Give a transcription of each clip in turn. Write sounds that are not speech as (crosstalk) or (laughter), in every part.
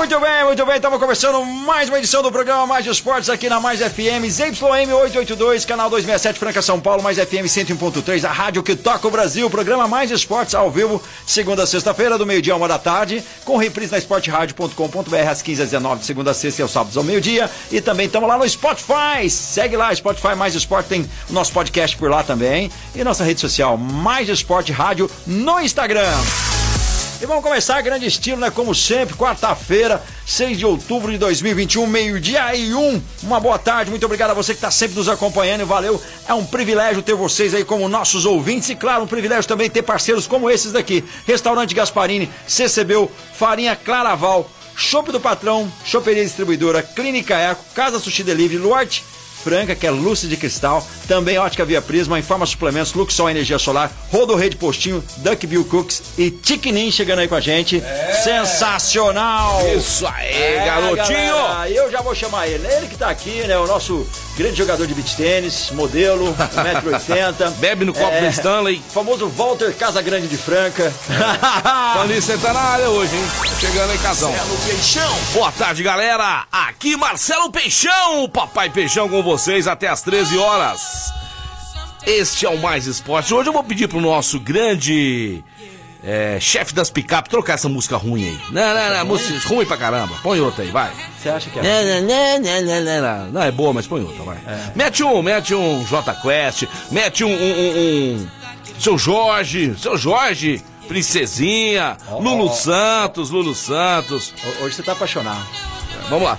Muito bem, muito bem. Estamos começando mais uma edição do programa Mais Esportes aqui na Mais FM, ZYM 882, canal 267 Franca São Paulo, Mais FM 101.3, a rádio que toca o Brasil. Programa Mais Esportes ao vivo, segunda a sexta-feira, do meio-dia a uma da tarde, com reprise na esporteradio.com.br às 15 às 19 de segunda a sexta e aos sábados ao meio-dia. E também estamos lá no Spotify. Segue lá, Spotify Mais Esporte, tem o nosso podcast por lá também. E nossa rede social, Mais Esporte Rádio no Instagram. E vamos começar grande estilo, né? Como sempre, quarta-feira, 6 de outubro de 2021, meio-dia e um. Uma boa tarde, muito obrigado a você que está sempre nos acompanhando, valeu. É um privilégio ter vocês aí como nossos ouvintes e, claro, um privilégio também ter parceiros como esses daqui: Restaurante Gasparini, CCBU, Farinha Claraval, Chopp do Patrão, Choperia Distribuidora, Clínica Eco, Casa Sushi Delivery, Luarte. Franca, que é Lúcia de Cristal, também Ótica Via Prisma, Informa Suplementos, Luxol Energia Solar, Rodo Rede Postinho, Duck Bill Cooks e Tiquinin chegando aí com a gente. Sensacional! Isso aí, É, garotinho! galera, eu já vou chamar ele, ele que tá aqui, né? O nosso grande jogador de beach tênis, modelo, (laughs) 1,80m. Bebe no copo do Stanley. Famoso Walter Casagrande de Franca. (laughs) Tony, você tá na área hoje, hein? Chegando aí, casão. Marcelo Peixão. Boa tarde, galera. Aqui Marcelo Peixão, Papai Peixão com vocês até as 13 horas. Este é o Mais Esporte. Hoje eu vou pedir pro nosso grande é, chefe das picape trocar essa música ruim aí. Não, não, não, música ruim pra caramba. Põe outra aí, vai. Você acha que é? Não, não, não, não, não, não. Não, é boa, mas põe outra, vai. Mete um, mete um J Quest, mete um, um Seu Jorge, seu Jorge, Princesinha, Lulu Santos, Lulu Santos. Hoje você tá apaixonado. Vamos lá.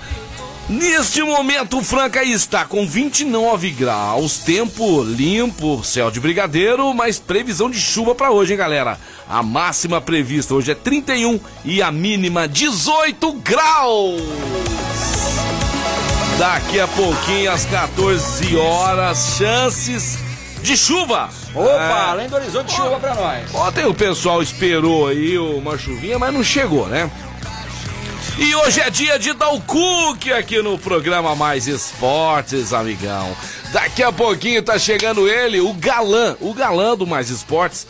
Neste momento, o Franca está com 29 graus, tempo limpo, céu de brigadeiro, mas previsão de chuva para hoje, hein, galera? A máxima prevista hoje é 31 e a mínima 18 graus. Daqui a pouquinho, às 14 horas, chances de chuva. Opa, É. além do horizonte chuva pra nós. Ontem o pessoal esperou aí uma chuvinha, mas não chegou, né? E hoje é dia de dar o cookie aqui no programa Mais Esportes, amigão. Daqui a pouquinho tá chegando ele, o galã, o galã do Mais Esportes.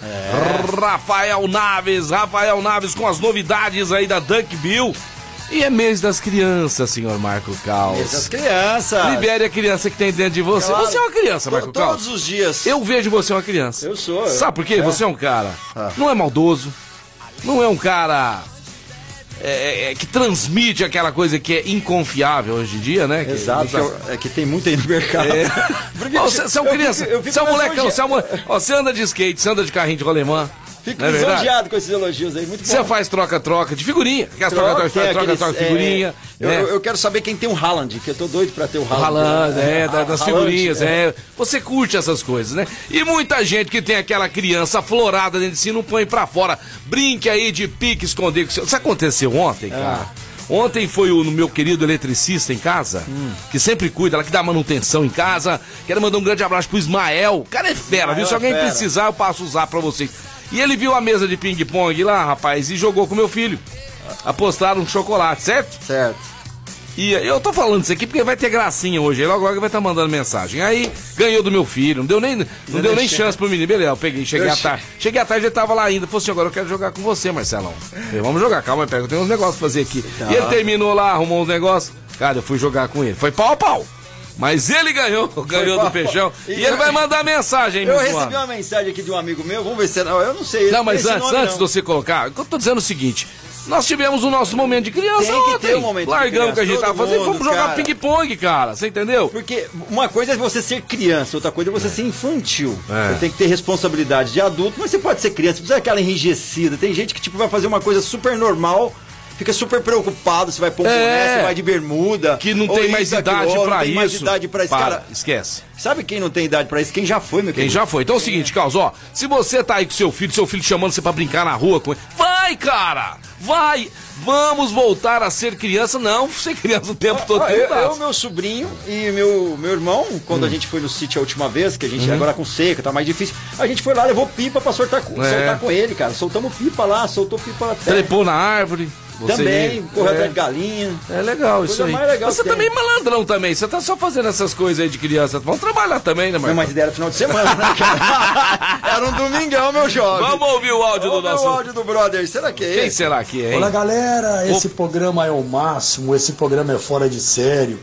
Rafael Naves, Rafael Naves com as novidades aí da Duck Bill. E é mês das crianças, senhor Marco Caos. Essas crianças. Libere a criança que tem dentro de você. Claro. Você é uma criança, Marco Caos. Todos os dias. Eu vejo você uma criança. Eu sou, eu- Sabe por quê? é. Você é um cara. Ah. Não é maldoso. Não é um cara. É, é, que transmite aquela coisa que é inconfiável hoje em dia, né? Que- Exato, que eu- é que tem muito aí no mercado. (laughs) Porque é um eu criança, fico- eu fico você é um mais molecão, elogia- você é você anda de skate, você anda de carrinho de rolemã. Fico é lisonjeado com esses elogios aí, muito bom. Você faz troca-troca de figurinha. Troca, troca-troca tem troca, troca, é, figurinha. eu, né? eu- quero saber quem tem um Haaland, que eu tô doido pra ter o Haaland. Ralando, é, da- das Haaland, figurinhas, é. Você curte essas coisas, né? E muita gente que tem aquela criança aflorada dentro de si não põe pra fora. Brinque aí de pique, esconder. Isso aconteceu ontem, cara. Ontem foi o meu querido eletricista em casa, que sempre cuida, ela que dá manutenção em casa. Quero mandar um grande abraço pro Ismael. O cara é fera, viu? Ismael Se é alguém fera. precisar, eu passo usar pra vocês. E ele viu a mesa de ping-pong lá, rapaz, e jogou com meu filho. Apostaram um chocolate, certo? Certo. E eu tô falando isso aqui porque vai ter gracinha hoje. Aí logo logo vai estar mandando mensagem. Aí ganhou do meu filho, não deu nem, não deu nem chance. pro menino. Beleza, eu peguei, cheguei Eu à tarde. Cheguei à tarde, ele tava lá ainda. Falou assim: agora eu quero jogar com você, Marcelão. Falei, vamos jogar, calma, pega, eu tenho uns negócios pra fazer aqui. Tá. E ele terminou lá, arrumou uns negócios. Cara, eu fui jogar com ele. Foi pau a pau. Mas ele ganhou, ganhou do peixão. E ele eu- vai mandar mensagem, Eu recebi uma mensagem aqui de um amigo meu, vamos ver se é. Não, eu não sei. Não, mas antes, nome antes de você colocar, eu tô dizendo o seguinte. Nós tivemos o nosso momento de criança Tem que ontem. ter um momento Largamos o que a gente tava fazendo e fomos jogar ping-pong, cara. Você entendeu? Porque uma coisa é você ser criança, outra coisa é você ser infantil. É. Você tem que ter responsabilidade de adulto, mas você pode ser criança, não precisa aquela enrijecida. Tem gente que tipo vai fazer uma coisa super normal, fica super preocupado se vai pôr um É. boné, se vai de bermuda. Que não tem mais isso, idade ou pra não tem mais isso. idade pra isso. Para, Cara, esquece. sabe quem não tem idade pra isso? Quem já foi, meu Quem querido? já foi. Então é o seguinte, Carlos, ó. Se você tá aí com seu filho, seu filho chamando você pra brincar na rua com ele, vai cara! Vai! Vamos voltar a ser criança. Não, (laughs) ser criança o tempo todo. Ah, eu, eu, meu sobrinho e meu, meu irmão, quando hum. a gente foi no sítio a última vez, que a gente uhum. agora com seca, tá mais difícil, a gente foi lá, levou pipa pra soltar, é. soltar com ele, cara. Soltamos pipa lá, soltou pipa até. Trepou na árvore. Você também, correr é. atrás de galinha. É legal isso aí. Legal você também é malandrão também. Você tá só fazendo essas coisas aí de criança. Vamos trabalhar também, né, Marcos? Mas ideia era final de semana, né, (laughs) era um domingão, meu jovem. Vamos ouvir o áudio Vamos do nosso... o áudio do brother. Será que é Quem será que é, hein? Olá, galera. Esse o... programa é o máximo. Esse programa é fora de sério.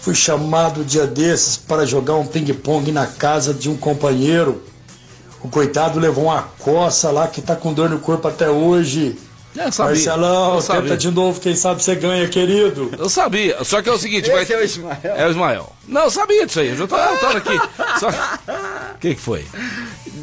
Fui chamado dia desses para jogar um ping-pong na casa de um companheiro. O coitado levou uma coça lá que tá com dor no corpo até hoje. É, sabia. Marcelão, eu tenta de novo, quem sabe você ganha, querido. Eu sabia, só que é o seguinte... Esse vai... é o Ismael. É o Ismael. Não, eu sabia disso aí, eu já tô contando aqui. Só... O (laughs) que, que foi?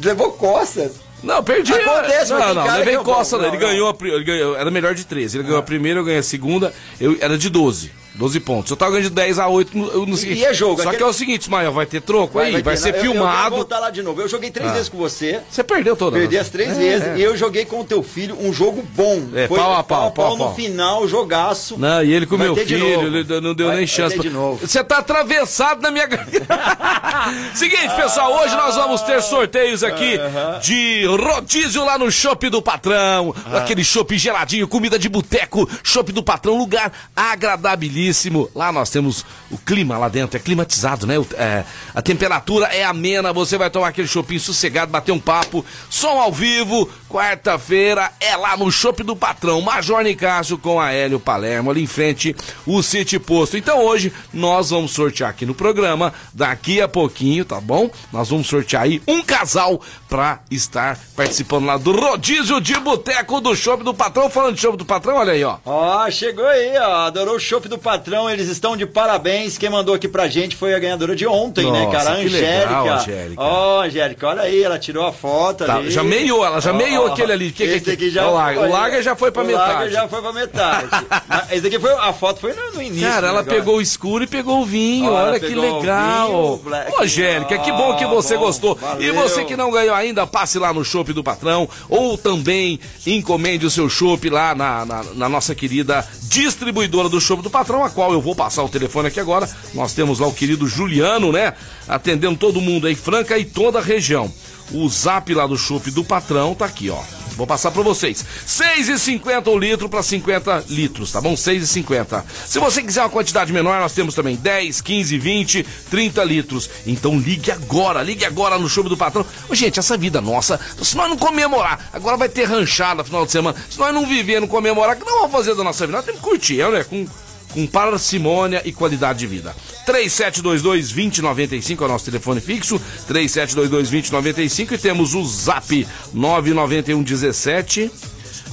Levou costas. Não, perdi. Acontece, não, não, levei costa, não, ele, Ganhou a, ele ganhou, era melhor de 13. Ele ganhou a primeira, eu ganhei a segunda, eu era de 12. 12 pontos. Eu tava ganhando de 10 a 8 no, no seguinte. E é jogo. Só aquele... que é o seguinte, Ismael, vai ter troco vai, aí, vai, vai ser eu, filmado. Eu, vou voltar lá de novo. Eu joguei três ah. vezes com você. Você perdeu todas. Perdi as três é, vezes. É. E eu joguei com o teu filho um jogo bom. É, Foi pau a pau, pau, pau, pau, no final, jogaço. Não, e ele com meu filho, ele não deu vai, nem chance. De novo. Você tá atravessado na minha (laughs) Seguinte, pessoal, hoje nós vamos ter sorteios aqui uh -huh. de rodízio lá no Shopping do Patrão. Uh -huh. Aquele shopping geladinho, comida de boteco, Shopping do Patrão, lugar agradabilíssimo. Lá nós temos o clima lá dentro, é climatizado, né? O, é, a temperatura é amena, você vai tomar aquele shopping sossegado, bater um papo, som ao vivo, quarta-feira é lá no Shopping do Patrão, Major Nicásio com a Hélio Palermo, ali em frente, o City Posto. Então hoje nós vamos sortear aqui no programa, daqui a pouquinho, tá bom? Nós vamos sortear aí um casal pra estar participando lá do rodízio de boteco do Shopping do Patrão. Falando de Shopping do Patrão, olha aí, ó. Ó, chegou aí, ó, adorou o Shopping do Patrão, eles estão de parabéns. Quem mandou aqui pra gente foi a ganhadora de ontem, Nossa, né, cara? A Angélica. Angélica. Ó, Angélica, olha aí, ela tirou a foto tá, ali. Já meiou, ela já oh, meiou aquele ali. Que, esse que, aqui já o Lager, o Lager já foi pra o metade. O Lager já foi pra metade. (laughs) esse aqui foi, a foto foi no, no início. Cara, ela negócio. pegou o escuro e pegou o vinho. Olha que legal. Ô, Angélica, que bom que você bom, gostou. Valeu. E você que não ganhou ainda, passe lá no Shopping do Patrão ou também encomende o seu chopp lá na, na, na nossa querida distribuidora do Shopping do Patrão, a qual eu vou passar o telefone aqui agora. Nós temos lá o querido Juliano, né? Atendendo todo mundo aí, Franca e toda a região. O zap lá do chopp do patrão tá aqui, ó. Vou passar para vocês. 6,50 o litro para 50 litros, tá bom? 6,50. Se você quiser uma quantidade menor, nós temos também 10, 15, 20, 30 litros. Então ligue agora, ligue agora no show do patrão. Ô, gente, essa vida nossa, se nós não comemorar, agora vai ter ranchada final de semana. Se nós não viver, não comemorar, que nós vamos fazer da nossa vida? Nós temos que curtir, né? Com com parcimônia e qualidade de vida. 3722-2095 é o nosso telefone fixo, 3722-2095 e temos o zap 991 17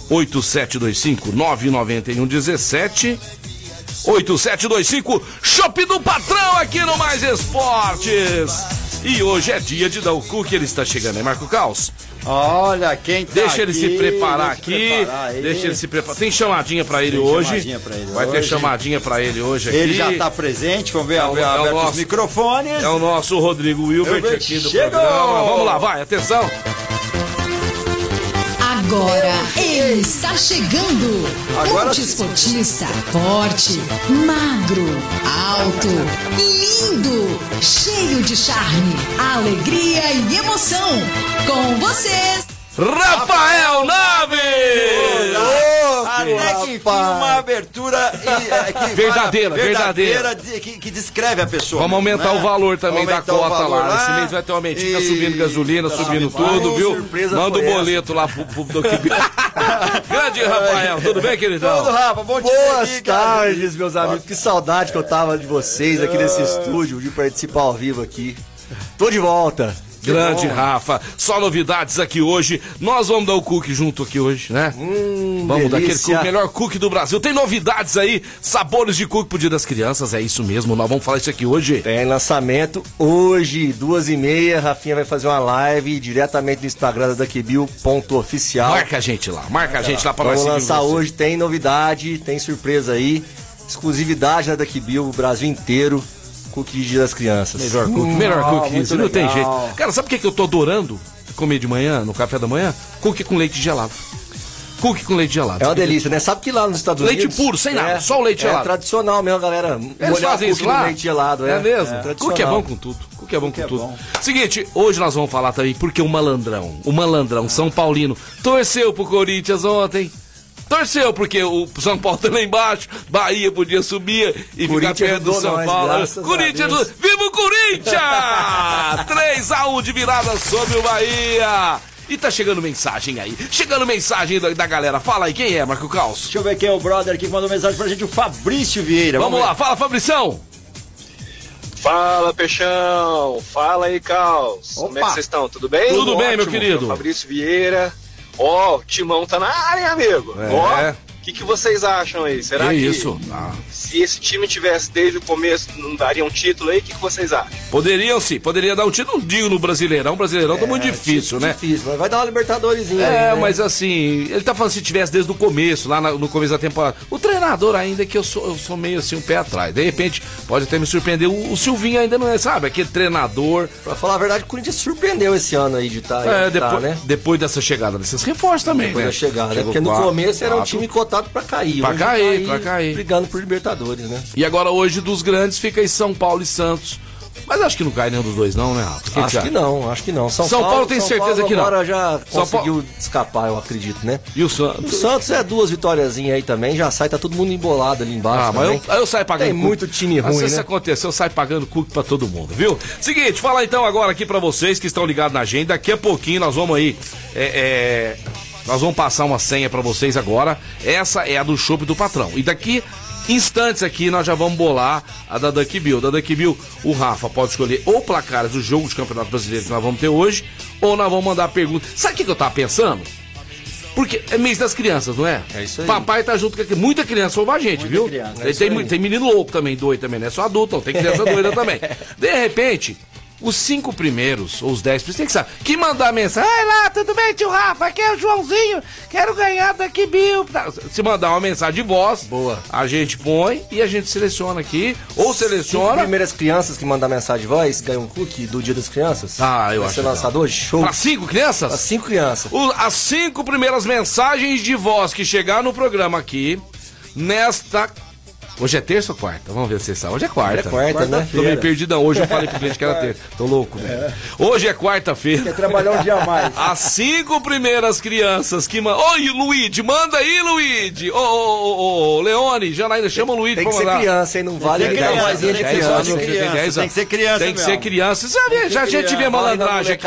8725 991 17 8725 Shop do Patrão aqui no Mais Esportes. E hoje é dia de dar o cu que ele está chegando, hein, Marco Caos? Olha, quem tá Deixa ele aqui, se preparar aqui. Preparar deixa ele se preparar. Tem chamadinha pra ele hoje. Ele Vai ter chamadinha pra ele hoje aqui. Ele já tá presente, vamos ver, é o, é o nosso, os microfones. É o nosso Rodrigo Wilbert aqui do chegou. programa. Vamos lá, vai, atenção. Agora ele está chegando. Agora esportista, forte, magro, alto, lindo, cheio de charme, alegria e emoção. Com vocês, Rafael Naves! Até que enfim, uma abertura e, que (laughs) verdadeira, verdadeira, verdadeira. Que, que, descreve a pessoa. Vamos aumentar né? o valor também da cota lá. lá. Esse mês vai ter uma aumentinha e... subindo gasolina, tá subindo tudo, viu? Manda o boleto essa. lá pro, pro, pro (laughs) Grande Rafael, tudo bem, queridão? Tudo, Rafa, bom dia. Boas aqui, tardes, meus amigos. Que saudade que eu tava de vocês aqui nesse estúdio, de participar ao vivo aqui. Tô de volta. Grande Rafa, só novidades aqui hoje. Nós vamos dar o cookie junto aqui hoje, né? Hum, vamos dar aquele cookie, melhor cookie do Brasil. Tem novidades aí, sabores de cookie pro Dia das Crianças, é isso mesmo. Nós vamos falar isso aqui hoje. Tem lançamento hoje, duas e meia. Rafinha vai fazer uma live diretamente no Instagram da Oficial. Marca a gente lá, marca a gente lá pra vamos nós Vamos lançar hoje, tem novidade, tem surpresa aí. Exclusividade da Daquibil, o Brasil inteiro cookie de dia das crianças. Melhor cookie, hum, melhor cookie, isso não tem jeito. Cara, sabe o que, que eu tô adorando comer de manhã, no café da manhã? Cookie com leite gelado. Cookie com leite gelado. É uma delícia, né? Sabe que lá nos Estados Leite Unidos... puro, sem nada, é, só o leite é gelado. tradicional mesmo, galera. Eles fazem cookie isso lá? leite gelado, é. É mesmo? É. Cookie é bom com tudo. Cookie é bom com tudo. Seguinte, hoje nós vamos falar também porque o malandrão, o malandrão São Paulino, torceu pro Corinthians ontem. Torceu, porque o São Paulo (laughs) tá lá embaixo, Bahia podia subir e ficar Corinthians perto do São nós, Paulo. Corinthians, viva o Corinthians! (laughs) 3x1 de virada sobre o Bahia. E tá chegando mensagem aí. Chegando mensagem da, da galera. Fala aí, quem é, Marco Caos? Deixa eu ver quem é o brother aqui que mandou mensagem pra gente, o Fabrício Vieira. Vamos ver. lá, fala, Fabrição. Fala, Peixão! Fala aí, Caos! Como é que vocês estão? Tudo bem? Tudo bem, meu Ótimo. querido. Fabrício Vieira. Ó, o Timão tá na área, amigo. É. Ó, o que, que vocês acham aí? Será que que, isso? Ah. Se esse time tivesse desde o começo, não daria um título aí? O que, que vocês acham? Poderiam sim, poderia dar um título, não digo no Brasileirão, o Brasileirão tá muito difícil, né? Difícil, mas vai dar uma Libertadorzinha aí, É, né? mas assim, ele tá falando se tivesse desde o começo, lá no começo da temporada. O treinador ainda que eu sou, eu sou meio assim um pé atrás. De repente, pode até me surpreender. O, o Silvinho ainda não é, sabe? Aquele treinador. Pra falar a verdade, o Corinthians surpreendeu esse ano aí de estar É, tá, depois, né? depois dessa chegada desses reforços também, Depois né? da chegada, né? Chegou Porque no quatro, começo era um quatro. time cotado pra cair. Pra cair, tá aí pra cair. Brigando por Libertadores, né? E agora hoje dos grandes fica aí São Paulo e Santos. Mas acho que não cai nenhum dos dois, não, né, Rafa? Que acho que acha? não, acho que não. São, São Paulo tem São certeza Paulo que não. agora já São conseguiu escapar, eu acredito, né? E o O Santos? Santos é duas vitóriazinhas aí também, já sai, tá todo mundo embolado ali embaixo. Ah, mas também. eu, aí eu saio pagando Tem cookie. muito time Mas ruim, se isso né? acontecer, eu saio pagando cookie pra todo mundo, viu? Seguinte, falar então agora aqui pra vocês que estão ligados na agenda. Daqui a pouquinho nós vamos aí. é, é, nós vamos passar uma senha pra vocês agora. Essa é a do chopp do patrão. E daqui. Instantes aqui nós já vamos bolar a da Duck Bill. Da Duck Bill, o Rafa pode escolher ou placares do jogo de Campeonato Brasileiro que nós vamos ter hoje, ou nós vamos mandar perguntas. Sabe o que que eu tava pensando? Porque é mês das crianças, não é? É isso aí. Papai tá junto com. Muita criança ouve a gente, viu? criança. Ele tem, tem menino louco também, doido também, não é só adulto, não. Tem criança (laughs) doida também. De repente, os cinco primeiros, ou os dez primeiros, tem que saber. Que mandar mensagem. Ai lá, tudo bem, tio Rafa? Aqui é o Joãozinho. Quero ganhar daqui, Bill. Se mandar uma mensagem de voz, Boa. a gente põe e a gente seleciona aqui. Ou Cinco seleciona. primeiras crianças que mandar mensagem de voz ganham um cookie do Dia das Crianças. Ah, eu Vai acho ser lançado hoje? Show. Pra cinco crianças? As cinco crianças. O- as cinco primeiras mensagens de voz que chegar no programa aqui, nesta. Hoje é terça ou quarta? Vamos ver se você sabe. Hoje é quarta. Hoje é quarta, né? Tô meio perdidão. Hoje eu falei pro cliente que era terça. Tô louco, velho. Hoje é quarta-feira. Trabalhar um dia a mais. As cinco primeiras crianças que mandam. Oi, Luigi, manda aí, Luigi! Ô, ô, ô, ô, Leone, Janaína, chama o Luigi Tem que ser criança, hein? Não vale Tem criança, de tem que ser criança. só de criança. dez tem que ser criança Tem que ser criança. Já, a gente vê malandragem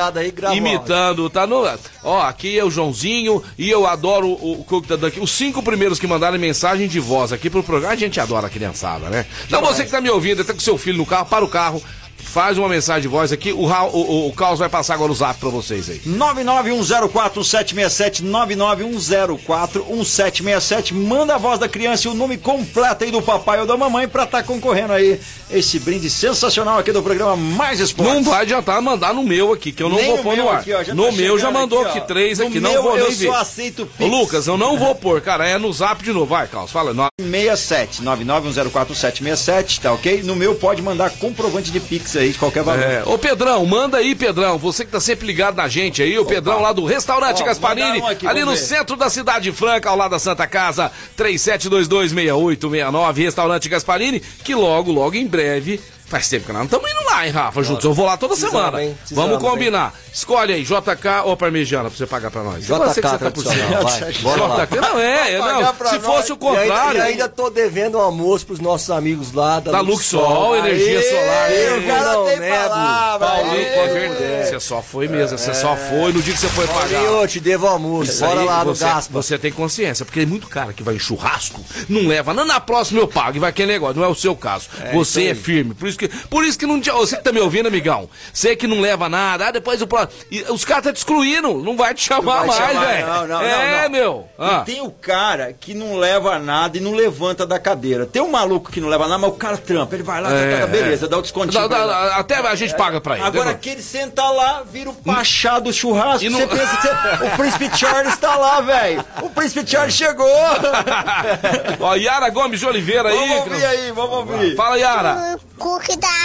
imitando, tá no. Ó, aqui é o Joãozinho e eu adoro o, Cook da Duck. Os cinco primeiros que mandaram mensagem de voz aqui pro programa, a gente adora a criançada, né? Então você que tá me ouvindo, tá com seu filho no carro, para o carro, faz uma mensagem de voz aqui, o, o, o, Carlos vai passar agora o zap pra vocês aí. 991041767, 991041767. Manda a voz da criança e o nome completo aí do papai ou da mamãe pra estar concorrendo aí esse brinde sensacional aqui do programa Mais Esporte. Não vai adiantar mandar no meu aqui, que eu não Nem vou pôr no ar. aqui, ó, no tá meu já mandou aqui, aqui, três No aqui, não vou eu nem ver. só aceito Ô, Pix. Lucas, eu não vou pôr, cara, é no zap de novo. Vai, Carlos, fala. No... 67 991041767, tá ok? No meu pode mandar comprovante de Pix aí de qualquer valor. É, ô Pedrão, manda aí, Pedrão. Você que tá sempre ligado na gente aí, o Pedrão lá do Restaurante Ó, Gasparini, aqui, ali no ver. centro da cidade franca, ao lado da Santa Casa, 37226869, Restaurante Gasparini, que logo, logo em breve. Faz tempo que nós não estamos indo lá, hein, Rafa? Juntos. Eu vou lá toda Precisamos, semana. hein? Precisamos, Vamos combinar. Escolhe aí, JK ou Parmegiana, pra você pagar pra nós. Eu sei que JK você tá por cima. vai. Bora lá. JK, não é, pagar não. Se nós. fosse o E ainda, contrário. e ainda tô devendo um almoço pros nossos amigos lá da, Da Luxol, energia solar. Eu não tem palavra. Paulinho, Aê. é verdade. Você só foi mesmo, você só foi no dia que você foi pagar. Eu te devo almoço. Isso Bora aí, lá no você, Gaspa. Você tem consciência, porque é muito cara que vai em churrasco, não leva, não na próxima eu pago e vai aquele negócio, não é o seu caso. você isso é firme, por isso que, por isso que não, você que tá me ouvindo, amigão, você que não leva nada, ah, depois o pró- e os caras tá te excluindo, não vai te chamar vai mais, velho. não, não, é, não, meu. Ah. E tem o cara que não leva nada e não levanta da cadeira. Tem um maluco que não leva nada, mas o cara trampa. Ele vai lá, É, tá, beleza, é. dá o descontinho. Dá- dá- até a gente paga pra ele. Agora, entendeu? aquele senta lá, vira o pachá do churrasco. E não- Você pensa que você- o príncipe Charles tá lá, velho. O príncipe Charles chegou. (laughs) Ó, Yara Gomes de Oliveira aí. vamos ouvir aí, vamos ouvir. Fala, Yara. Cookie da.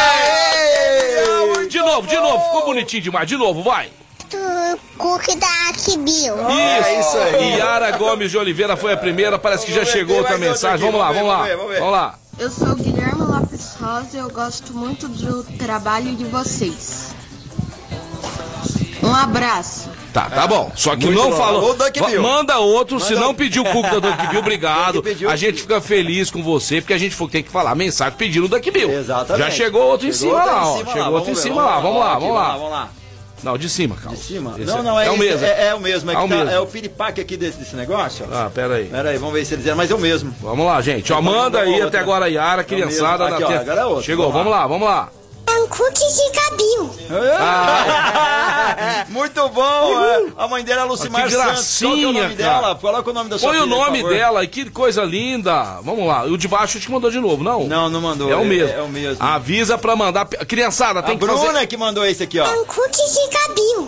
Aê! De novo, de novo, ficou bonitinho demais, de novo, vai. cookie da Kibil. Isso, isso aí. Yara Gomes de Oliveira foi a primeira, parece que já chegou outra mensagem. Vamos lá, vamos lá. Vamos lá. Eu sou Guilherme Lopes Rosa e eu gosto muito do trabalho de vocês. Um abraço. Tá, tá bom. Só que não bom. falou. Manda outro, se não um- pediu o cuco da Duck Bill, obrigado. (laughs) A gente fica feliz com você, porque a gente tem que falar mensagem pedindo o Duck Bill. Exatamente. Já chegou outro em Chegou cima lá, ó. Chegou outro em Vamos cima lá. Vamos lá, vamos lá. Vamos lá. Não, de cima, calma. De cima? Esse Não, não, é, é o mesmo. É, é o mesmo. É, É o tá- mesmo. é o piripaque aqui desse, desse negócio. ó. Ah, pera aí. Pera aí, vamos ver se eles disseram, mas é o mesmo. Vamos lá, gente. Ó, Vamos, manda vamos, aí outra. até agora a Yara, É criançada. Aqui, da ó, agora é outro. Chegou, Vamos vamos lá. lá, vamos lá. É um cookie de Gabil. (laughs) Muito bom! é. A mãe dela é a Lucimar Ah, que Santos. Qual que é o gracinha, nome cara. dela? Coloca o nome da sua Põe o filha, por nome dela, que coisa linda. Vamos lá. O de baixo te mandou de novo, não? Não, não mandou. É o mesmo. É, o mesmo. Avisa pra mandar. Criançada, tem a que Bruna fazer. que mandou esse aqui, ó. É um cookie de.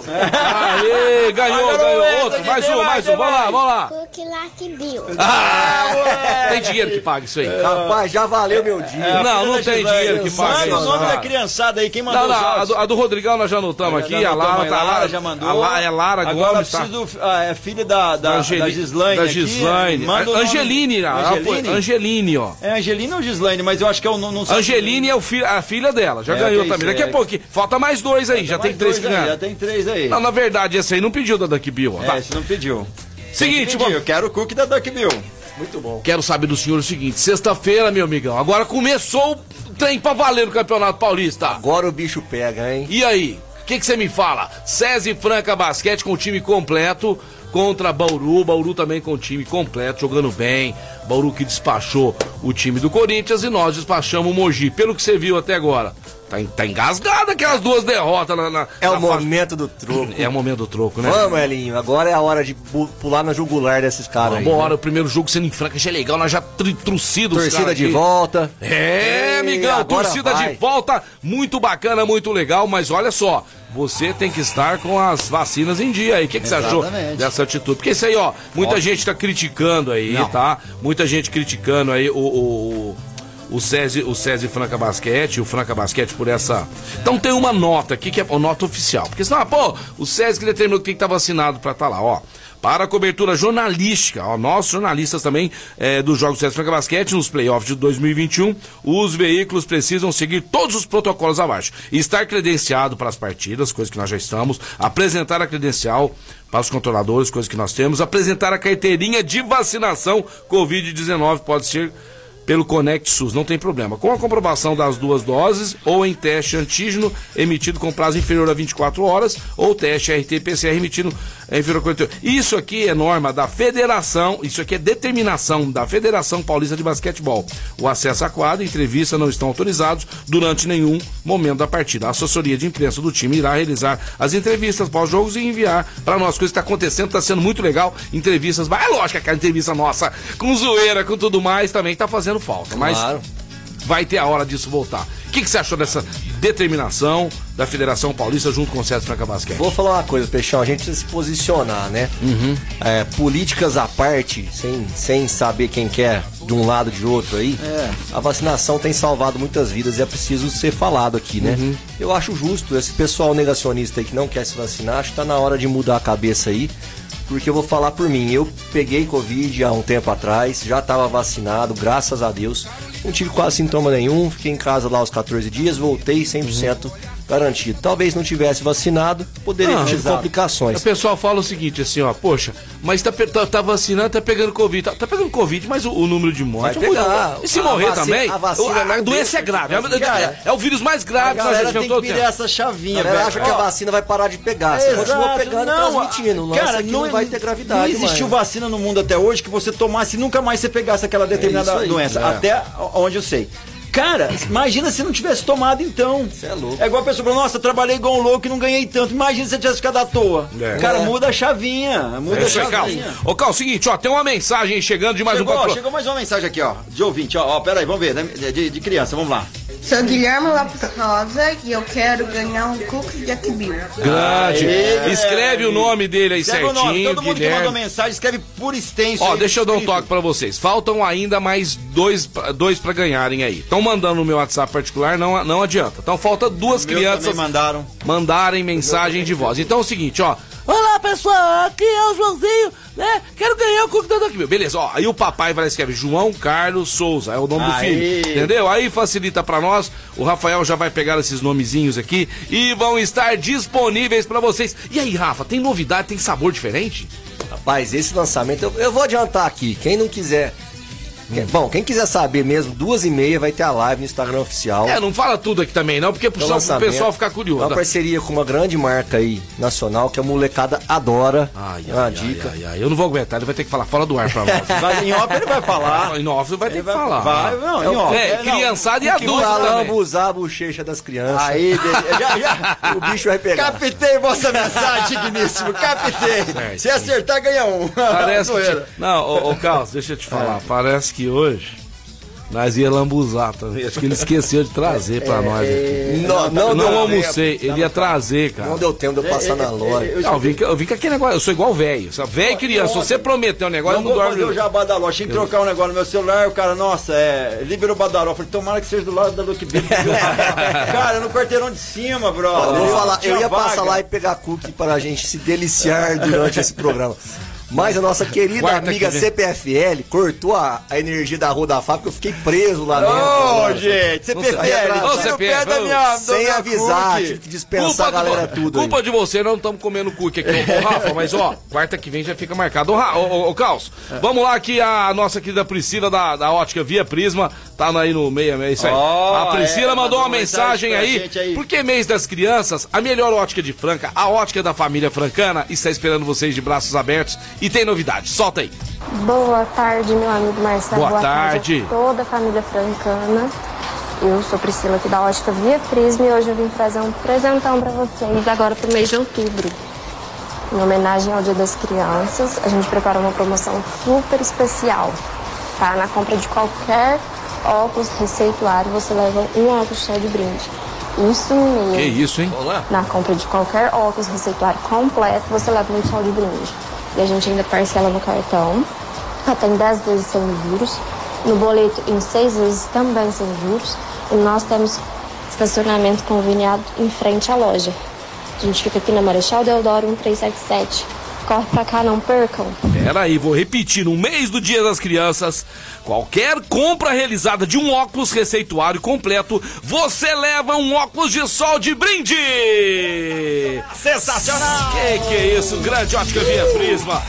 Aê, ganhou, Agora ganhou. Outro, mais um, mais, um. Vamos lá, vamos lá. Cookie lá Kibil. Ah, tem dinheiro que paga isso aí. Rapaz, já valeu meu dia. É, Não, não tem dinheiro que paga Manda o isso, nome da criançada aí, quem mandou Não, não, a do, a do Rodrigão nós já anotamos aqui. Já A Lara tá a. Lara já mandou. A La- é Lara Agora Gomes, tá? preciso, ah, é filha da, da, Angeli- da Gislaine Da aqui. Gislaine. Manda o nome- Angeline, ah, Angeline? Angeline, ó. É Angelina ou Gislaine, mas eu acho que eu não, não sei. Angeline é o fi- a filha dela, já É, ganhou também. Daqui a é. pouquinho. Falta mais dois aí, já tem três que Já tem três aí. Não, na verdade, esse aí não pediu da Duck Bill. ó. É, Tá. esse não pediu. Seguinte, vamos- eu quero o cookie da Duck Bill. Muito bom. Quero saber do senhor o seguinte: sexta-feira, meu amigão, agora começou o trem pra valer no Campeonato Paulista. Agora o bicho pega, hein? E aí? O que você me fala? César Franca Basquete com o time completo contra Bauru. Bauru também com o time completo, jogando bem. Bauru que despachou o time do Corinthians e nós despachamos o Mogi. Pelo que você viu até agora. Tá, tá engasgada aquelas duas derrotas na, na- É na o faixa- momento do troco. É o momento do troco, né? Vamos, Elinho. Agora é a hora de pu- pular na jugular desses caras aí. Vambora, né? o primeiro jogo sendo em Franca já é legal, nós já trucido os Torcida de aqui. volta. É, Ei, amigão, torcida vai. de volta, muito bacana, muito legal, mas olha só, você tem que estar com as vacinas em dia aí. O que, que você achou dessa atitude? Porque isso aí, ó, muita gente tá criticando aí, Não. tá? Muita gente criticando aí o. o, o SESI, o SESI Franca Basquete, o Franca Basquete por essa. Então tem uma nota aqui que é a nota oficial. Porque senão, ah, pô, o SESI que determinou que tem que estar vacinado pra estar lá, ó. Para a cobertura jornalística, ó, nós jornalistas também é, dos Jogos SESI Franca Basquete nos playoffs de 2021, os veículos precisam seguir todos os protocolos abaixo. Estar credenciado para as partidas, coisa que nós já estamos, apresentar a credencial para os controladores, coisa que nós temos, apresentar a carteirinha de vacinação Covid-19, pode ser pelo Conect SUS, não tem problema. Com a comprovação das duas doses ou em teste antígeno emitido com prazo inferior a 24 horas ou teste RT-PCR emitido é, inferior a 48. Isso aqui é norma da Federação, isso aqui é determinação da Federação Paulista de Basquetebol. O acesso à quadra e entrevista não estão autorizados durante nenhum momento da partida. A assessoria de imprensa do time irá realizar as entrevistas pós-jogos e enviar para nós. Coisa que está acontecendo, está sendo muito legal. Entrevistas, é lógico que aquela entrevista nossa com zoeira, com tudo mais, também está fazendo falta. Mas Claro. vai ter a hora disso voltar. O que, que você achou dessa determinação da Federação Paulista junto com o César Franca Basquete? Vou falar uma coisa, Peixão, a gente precisa se posicionar, né? Uhum. É, políticas à parte, sem, sem saber quem quer de um lado de outro aí, É. a vacinação tem salvado muitas vidas e é preciso ser falado aqui, né? Uhum. Eu acho justo, esse pessoal negacionista aí que não quer se vacinar, acho que tá na hora de mudar a cabeça aí. Porque eu vou falar por mim, eu peguei Covid há um tempo atrás, já estava vacinado, graças a Deus. Não tive quase sintoma nenhum, fiquei em casa lá aos 14 dias, voltei 100% garantido. Talvez não tivesse vacinado, poderia Ah, ter tido complicações. O pessoal fala o seguinte, assim, ó, poxa, mas tá, tá, tá vacinando, tá pegando Covid. Tá, tá pegando Covid, mas o, o número de mortes é muito- pegar. E se A morrer vacina- também, a vacina a, a não doença é grave. vacinar. É, é o vírus mais A grave que nós já tem que todo virar tempo. essa A chavinha, velho. acha que a Ó, vacina vai parar de pegar. Você continua Exato, pegando não, e transmitindo. Cara, aqui não, vai ter gravidade. Não existiu mais. vacina no mundo até hoje que você tomasse e nunca mais você pegasse aquela determinada aí. doença. É. Até onde eu sei. Cara, imagina se não tivesse tomado então. Você é louco. É igual a pessoa falou, nossa, trabalhei igual um louco e não ganhei tanto. Imagina se você tivesse ficado à toa. É. Cara, É. muda a chavinha. Muda É a isso aí, Cal. chavinha. Ô, Cal, seguinte, ó, tem uma mensagem chegando de mais Chegou, um patrão. chegou mais uma mensagem aqui, ó, de ouvinte, ó, ó, pera aí, vamos ver, né, de, de criança, vamos lá. Sou Guilherme Lopes Rosa e eu quero ganhar um cookie de Akbil. Grande. Aê, Escreve o nome dele aí Escreve o certinho, nome. Todo mundo que mandou mensagem, escreve por extenso. Ó, deixa eu dar um toque pra vocês. Faltam ainda mais dois, dois para ganharem aí. Estão mandando no meu WhatsApp particular, não, não adianta. Então falta duas crianças mandaram. mandarem mensagem de voz. Então é o seguinte, ó. Olá pessoal, aqui é o Joãozinho, né? Quero ganhar o cookie da Duck Bill. Beleza, ó. Aí o papai vai lá e escreve João Carlos Souza, é o nome do Aí. filho. Entendeu? Aí facilita pra nós. O Rafael já vai pegar esses nomezinhos aqui e vão estar disponíveis pra vocês. E aí, Rafa, tem novidade, tem sabor diferente? Rapaz, esse lançamento, eu, eu vou adiantar aqui. Quem não quiser. Bom, quem quiser saber mesmo, duas e meia vai ter a live no Instagram oficial. É, não fala tudo aqui também, não, porque pro lançamento. pessoal ficar curioso. Uma parceria com uma grande marca aí, nacional, que a molecada adora. Ai, É uma ai, dica. ai, ai, ai, eu não vou aguentar, ele vai ter que falar fora do ar pra nós. (laughs) Vai, em off ele vai falar. Em off vai ter Ele que falar. Vai, não, em off. É, criançada e o adulto vai- lambuzar a bochecha das crianças. Aí, (laughs) já, já. o bicho vai pegar. Captei vossa mensagem, digníssimo. Captei. Certo. Se acertar, ganha um. Parece (laughs) que. Não, ô, ô Carlos, deixa eu te falar. Parece que hoje nós ia lambuzar também. Acho que ele esqueceu de trazer pra nós aqui. Não, não, Eu não deu almocei, ele ia trazer, cara. Não deu tempo de eu passar na loja. Não, eu, vim, com- eu vim com aquele negócio, eu sou igual velho. Velho e criança, se você prometer um negócio, Não não, vou dorme. o jabá da loja, tinha que trocar um negócio no meu celular, o cara, nossa, é, liberou o badaró. Eu falei, tomara que seja do lado da Luke Bill. (laughs) cara, no quarteirão de cima, bro. Eu vou falar, eu ia vaga. passar lá e pegar cookie para a gente se deliciar durante esse programa. Mas a nossa querida Quarta amiga que vem. CPFL cortou a, a energia da rua da fábrica, eu fiquei preso lá dentro. Ô, gente, sei. prefere? Ô, Tira o CPF, pé da minha, Sem da avisar, cookie. tive que dispensar a do- galera tudo. aí. culpa de você, não estamos comendo cookie aqui, ô, Rafa, (laughs) mas ó, quarta que vem já fica marcado. Ô, ô, ô, ô, Caos, vamos lá que a nossa querida Priscila da, da ótica Via Prisma tá aí no meio, é isso aí. Ó, a Priscila é, mandou uma mensagem aí, aí. porque mês das crianças, a melhor ótica de Franca, a ótica da família francana, está esperando vocês de braços abertos e tem novidade. Solta aí. Boa tarde, meu amigo Marcelo. Boa tarde. a toda a família francana. Eu sou Priscila aqui da Ótica Via Prisma e hoje eu vim trazer um presentão para vocês agora pro mês de outubro. Em homenagem ao Dia das Crianças, a gente preparou uma promoção super especial. Tá? Na compra de qualquer óculos receituário, você leva um óculos cheio de brinde. Isso mesmo. Que isso, hein? Na compra de qualquer óculos receituário completo, você leva um sol de brinde. E a gente ainda parcela no cartão, até em 10 vezes sem juros. No boleto, em 6 vezes também sem juros. E nós temos estacionamento conveniado em frente à loja. A gente fica aqui na Marechal Deodoro 1377. Corre pra cá, não percam. Pera aí, vou repetir. No mês do Dia das Crianças, qualquer compra realizada de um óculos receituário completo, você leva um óculos de sol de brinde! Sensacional! Que que é isso? Grande ótica Via Prisma.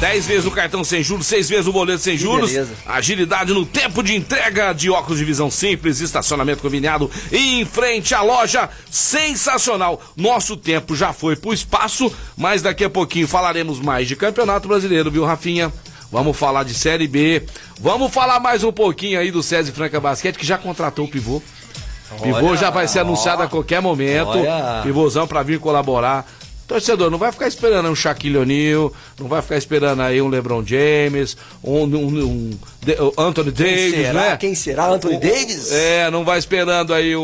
10 vezes no cartão sem juros, 6 vezes no boleto sem juros. beleza. Agilidade no tempo de entrega de óculos de visão simples, estacionamento conveniado em frente à loja. Sensacional. Nosso tempo já foi pro espaço, mas daqui a pouquinho falaremos mais de Campeonato Brasileiro, viu, Rafinha? Vamos falar de Série B. Vamos falar mais um pouquinho aí do César Franca Basquete, que já contratou o pivô. Pivô já vai ser anunciado a qualquer momento. Olha. Pivôzão pra vir colaborar. Torcedor, não vai ficar esperando um Shaquille O'Neal, não vai ficar esperando aí um LeBron James, um, um- um Anthony Quem Davis, será? né? Quem será? Anthony Davis? É, não vai esperando aí um,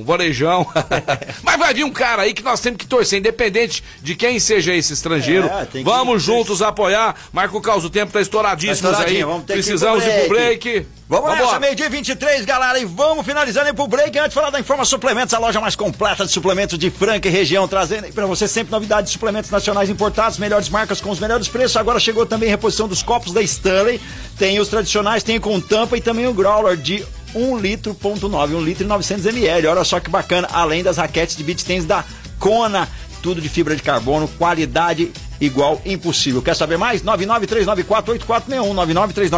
um, varejão. (laughs) Mas vai vir um cara aí que nós temos que torcer, independente de quem seja esse estrangeiro. É, que- vamos juntos apoiar. Marco Caos, o tempo tá estouradíssimo Tá aí. vamos ter Precisamos ir pro break. Vamos Vambora. nessa, meio-dia 23, galera, e vamos finalizando aí pro break. Antes de falar da Informa Suplementos, a loja mais completa de suplementos de Franca e região, trazendo aí pra você sempre novidades de suplementos nacionais importados, melhores marcas com os melhores preços. Agora chegou também a reposição dos copos da Stanley. Tem os tradicionais, tem com tampa e também o Growler de 1 litro, ponto 9, 1 litro e 900 ml. Olha só que bacana, além das raquetes de beach tênis da Kona, tudo de fibra de carbono, qualidade igual impossível. Quer saber mais? 993948461,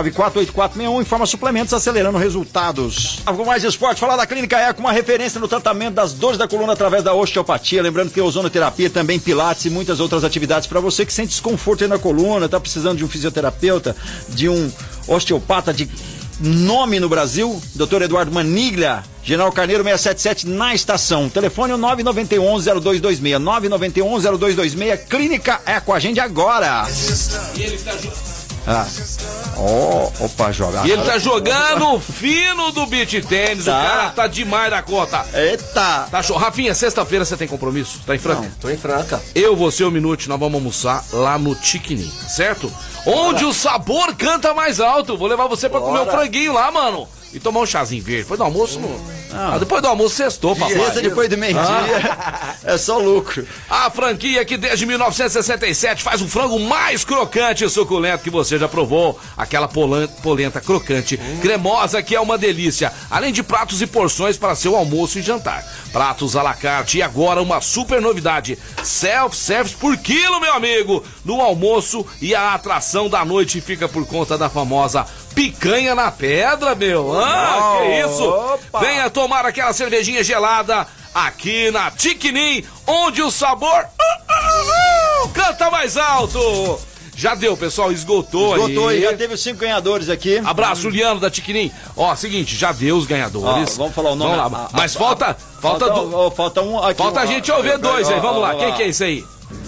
993948461, informa suplementos acelerando resultados. Com mais esporte, falar da Clínica Eco, uma referência no tratamento das dores da coluna através da osteopatia, lembrando que tem ozonoterapia, também pilates e muitas outras atividades para você que sente desconforto aí na coluna, tá precisando de um fisioterapeuta, de um osteopata de nome no Brasil, Dr. Eduardo Maniglia, General Carneiro 677 na estação. Telefone é o 991-0226. 991-0226. Clínica Eco, agende agora. E ele tá junto. Ah. Ó, opa, joga. E ele tá jogando fino do beat tênis. Tá. O cara tá demais da conta. Eita! Tá show. Rafinha, sexta-feira você tem compromisso? Tá em Franca? Não, tô em Franca. Eu, você e o Minute, nós vamos almoçar lá no Tiquinim, certo? Onde o sabor canta mais alto. Vou levar você pra comer um Bora. franguinho lá, mano. E tomar um chazinho verde. Depois do almoço, no... ah, depois do almoço, sextou, papai. Beleza depois do meio-dia. É só lucro. A franquia que desde 1967 faz o frango mais crocante e suculento que você já provou. Aquela polenta crocante, cremosa que é uma delícia. Além de pratos e porções para seu almoço e jantar. Pratos à la carte e agora uma super novidade. Self-service por quilo, meu amigo. No almoço e a atração da noite fica por conta da famosa picanha na pedra, meu. Ah, que isso? Opa. Venha tomar aquela cervejinha gelada aqui na Tiquinim, onde o sabor uh, uh, uh, canta mais alto. Já deu, pessoal, esgotou, Esgotou aí. aí, já teve os cinco ganhadores aqui. Abraço, Juliano da Tiquinim. Ó, seguinte, já deu os ganhadores. Ó, vamos falar o nome. Vamos lá, A- a- mas a- falta, falta, do- ó, falta um aqui. falta a um, gente ó, ouvir dois aí. Vamos lá, quem que é isso aí?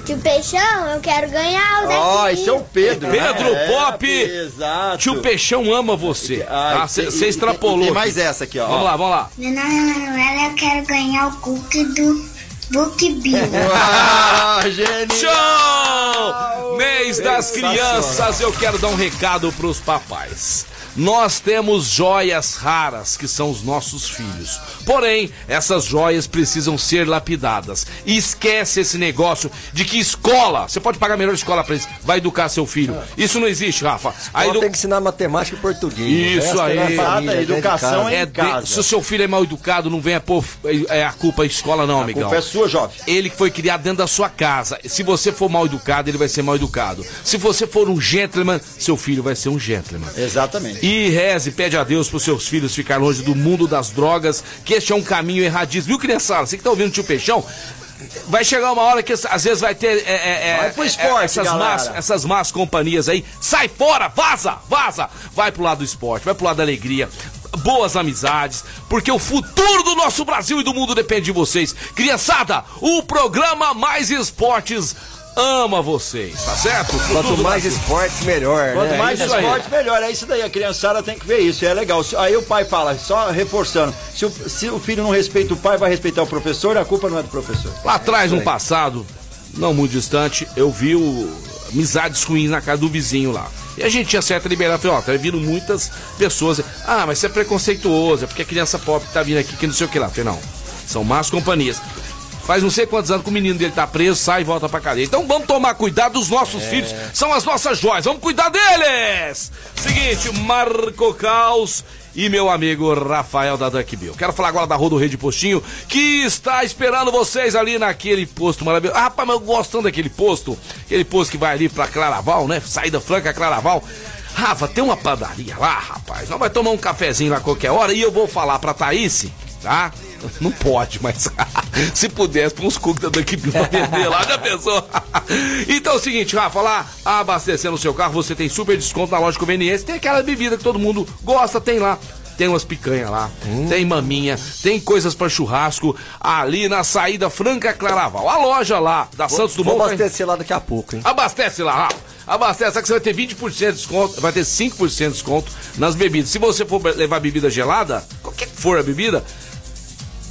Tio Peixão, eu quero ganhar o daqui. Ó, esse é o Pedro. né? Pedro É, Pop. Exato. Tio Peixão ama você. Você tem- e- extrapolou. Tem mais essa aqui, ó. Vamos lá, vamos lá. Meu nome é Manuela, eu quero ganhar o cookie do Book Bill. (laughs) Ah, genial. Show! Mês das crianças, eu quero dar um recado pros papais. Nós temos joias raras, que são os nossos filhos. Porém, essas joias precisam ser lapidadas. E esquece esse negócio de que escola, você pode pagar a melhor escola pra eles, vai educar seu filho. Isso não existe, Rafa. A Ela edu- tem que ensinar matemática e português. Isso resto é aí. família, A de educação é é em de- casa. se o seu filho é mal educado, não venha pôr é, a culpa à escola, não, A amigão. culpa é sua, jovem. Ele que foi criado dentro da sua casa. Se você for mal educado, ele vai ser mal educado. Se você for um gentleman, seu filho vai ser um gentleman. Exatamente. E reze, pede a Deus para os seus filhos ficar longe do mundo das drogas, que este é um caminho erradíssimo. Viu, criançada? Você que tá ouvindo o tio Peixão, vai chegar uma hora que às vezes vai ter. é, é, é, Vai pro esporte, essas, galera. más, essas más companhias aí. Sai fora, vaza, vaza. Vai pro lado do esporte, vai pro lado da alegria. Boas amizades, porque o futuro do nosso Brasil e do mundo depende de vocês. Criançada, o programa Mais Esportes ama vocês, tá certo? Quanto mais Brasil. esportes, melhor, Quanto né? mais isso aí. esporte, melhor. É isso daí. A criançada tem que ver isso. É legal. Aí o pai fala, só reforçando: se o, se o filho não respeita o pai, vai respeitar o professor, a culpa não é do professor. Lá atrás, no passado, não muito distante, eu vi o, amizades ruins na casa do vizinho lá. E a gente tinha certa liberdade. Falei, ó, tá vindo muitas pessoas. Ah, mas você é preconceituoso, é porque a criança pobre que tá vindo aqui, que não sei o que lá. Falei, não. São más companhias. Faz não sei quantos anos que o menino dele tá preso, sai e volta pra cadeia. Então vamos tomar cuidado dos nossos filhos, são as nossas joias, vamos cuidar deles! Seguinte, Marco Caos e meu amigo Rafael da Duck Bill. Quero falar agora da Rodo Rede Postinho, que está esperando vocês ali naquele posto maravilhoso. Ah, rapaz, mas eu gosto tanto daquele posto, aquele posto que vai ali pra Claraval, né? Saída Franca Claraval. Rafa, tem uma padaria lá, rapaz. Nós vai tomar um cafezinho lá qualquer hora e eu vou falar pra Thaís, tá? Não pode, mas (laughs) se pudesse, põe uns cookies da Duck Bill pra vender lá, já pensou? (laughs) então é o seguinte, Rafa, lá abastecendo o seu carro, você tem super desconto na loja conveniência, tem aquela bebida que todo mundo gosta, tem lá. Tem umas picanha lá, tem maminha, tem coisas pra churrasco ali na saída Franca Claraval. A loja lá da Santos Vou Dumont. tá- abastecer lá daqui a pouco, hein? Abastece lá, Rafa. Abastece, que você vai ter 20% de desconto, vai ter 5% de desconto nas bebidas. Se você for levar bebida gelada, qualquer que for a bebida,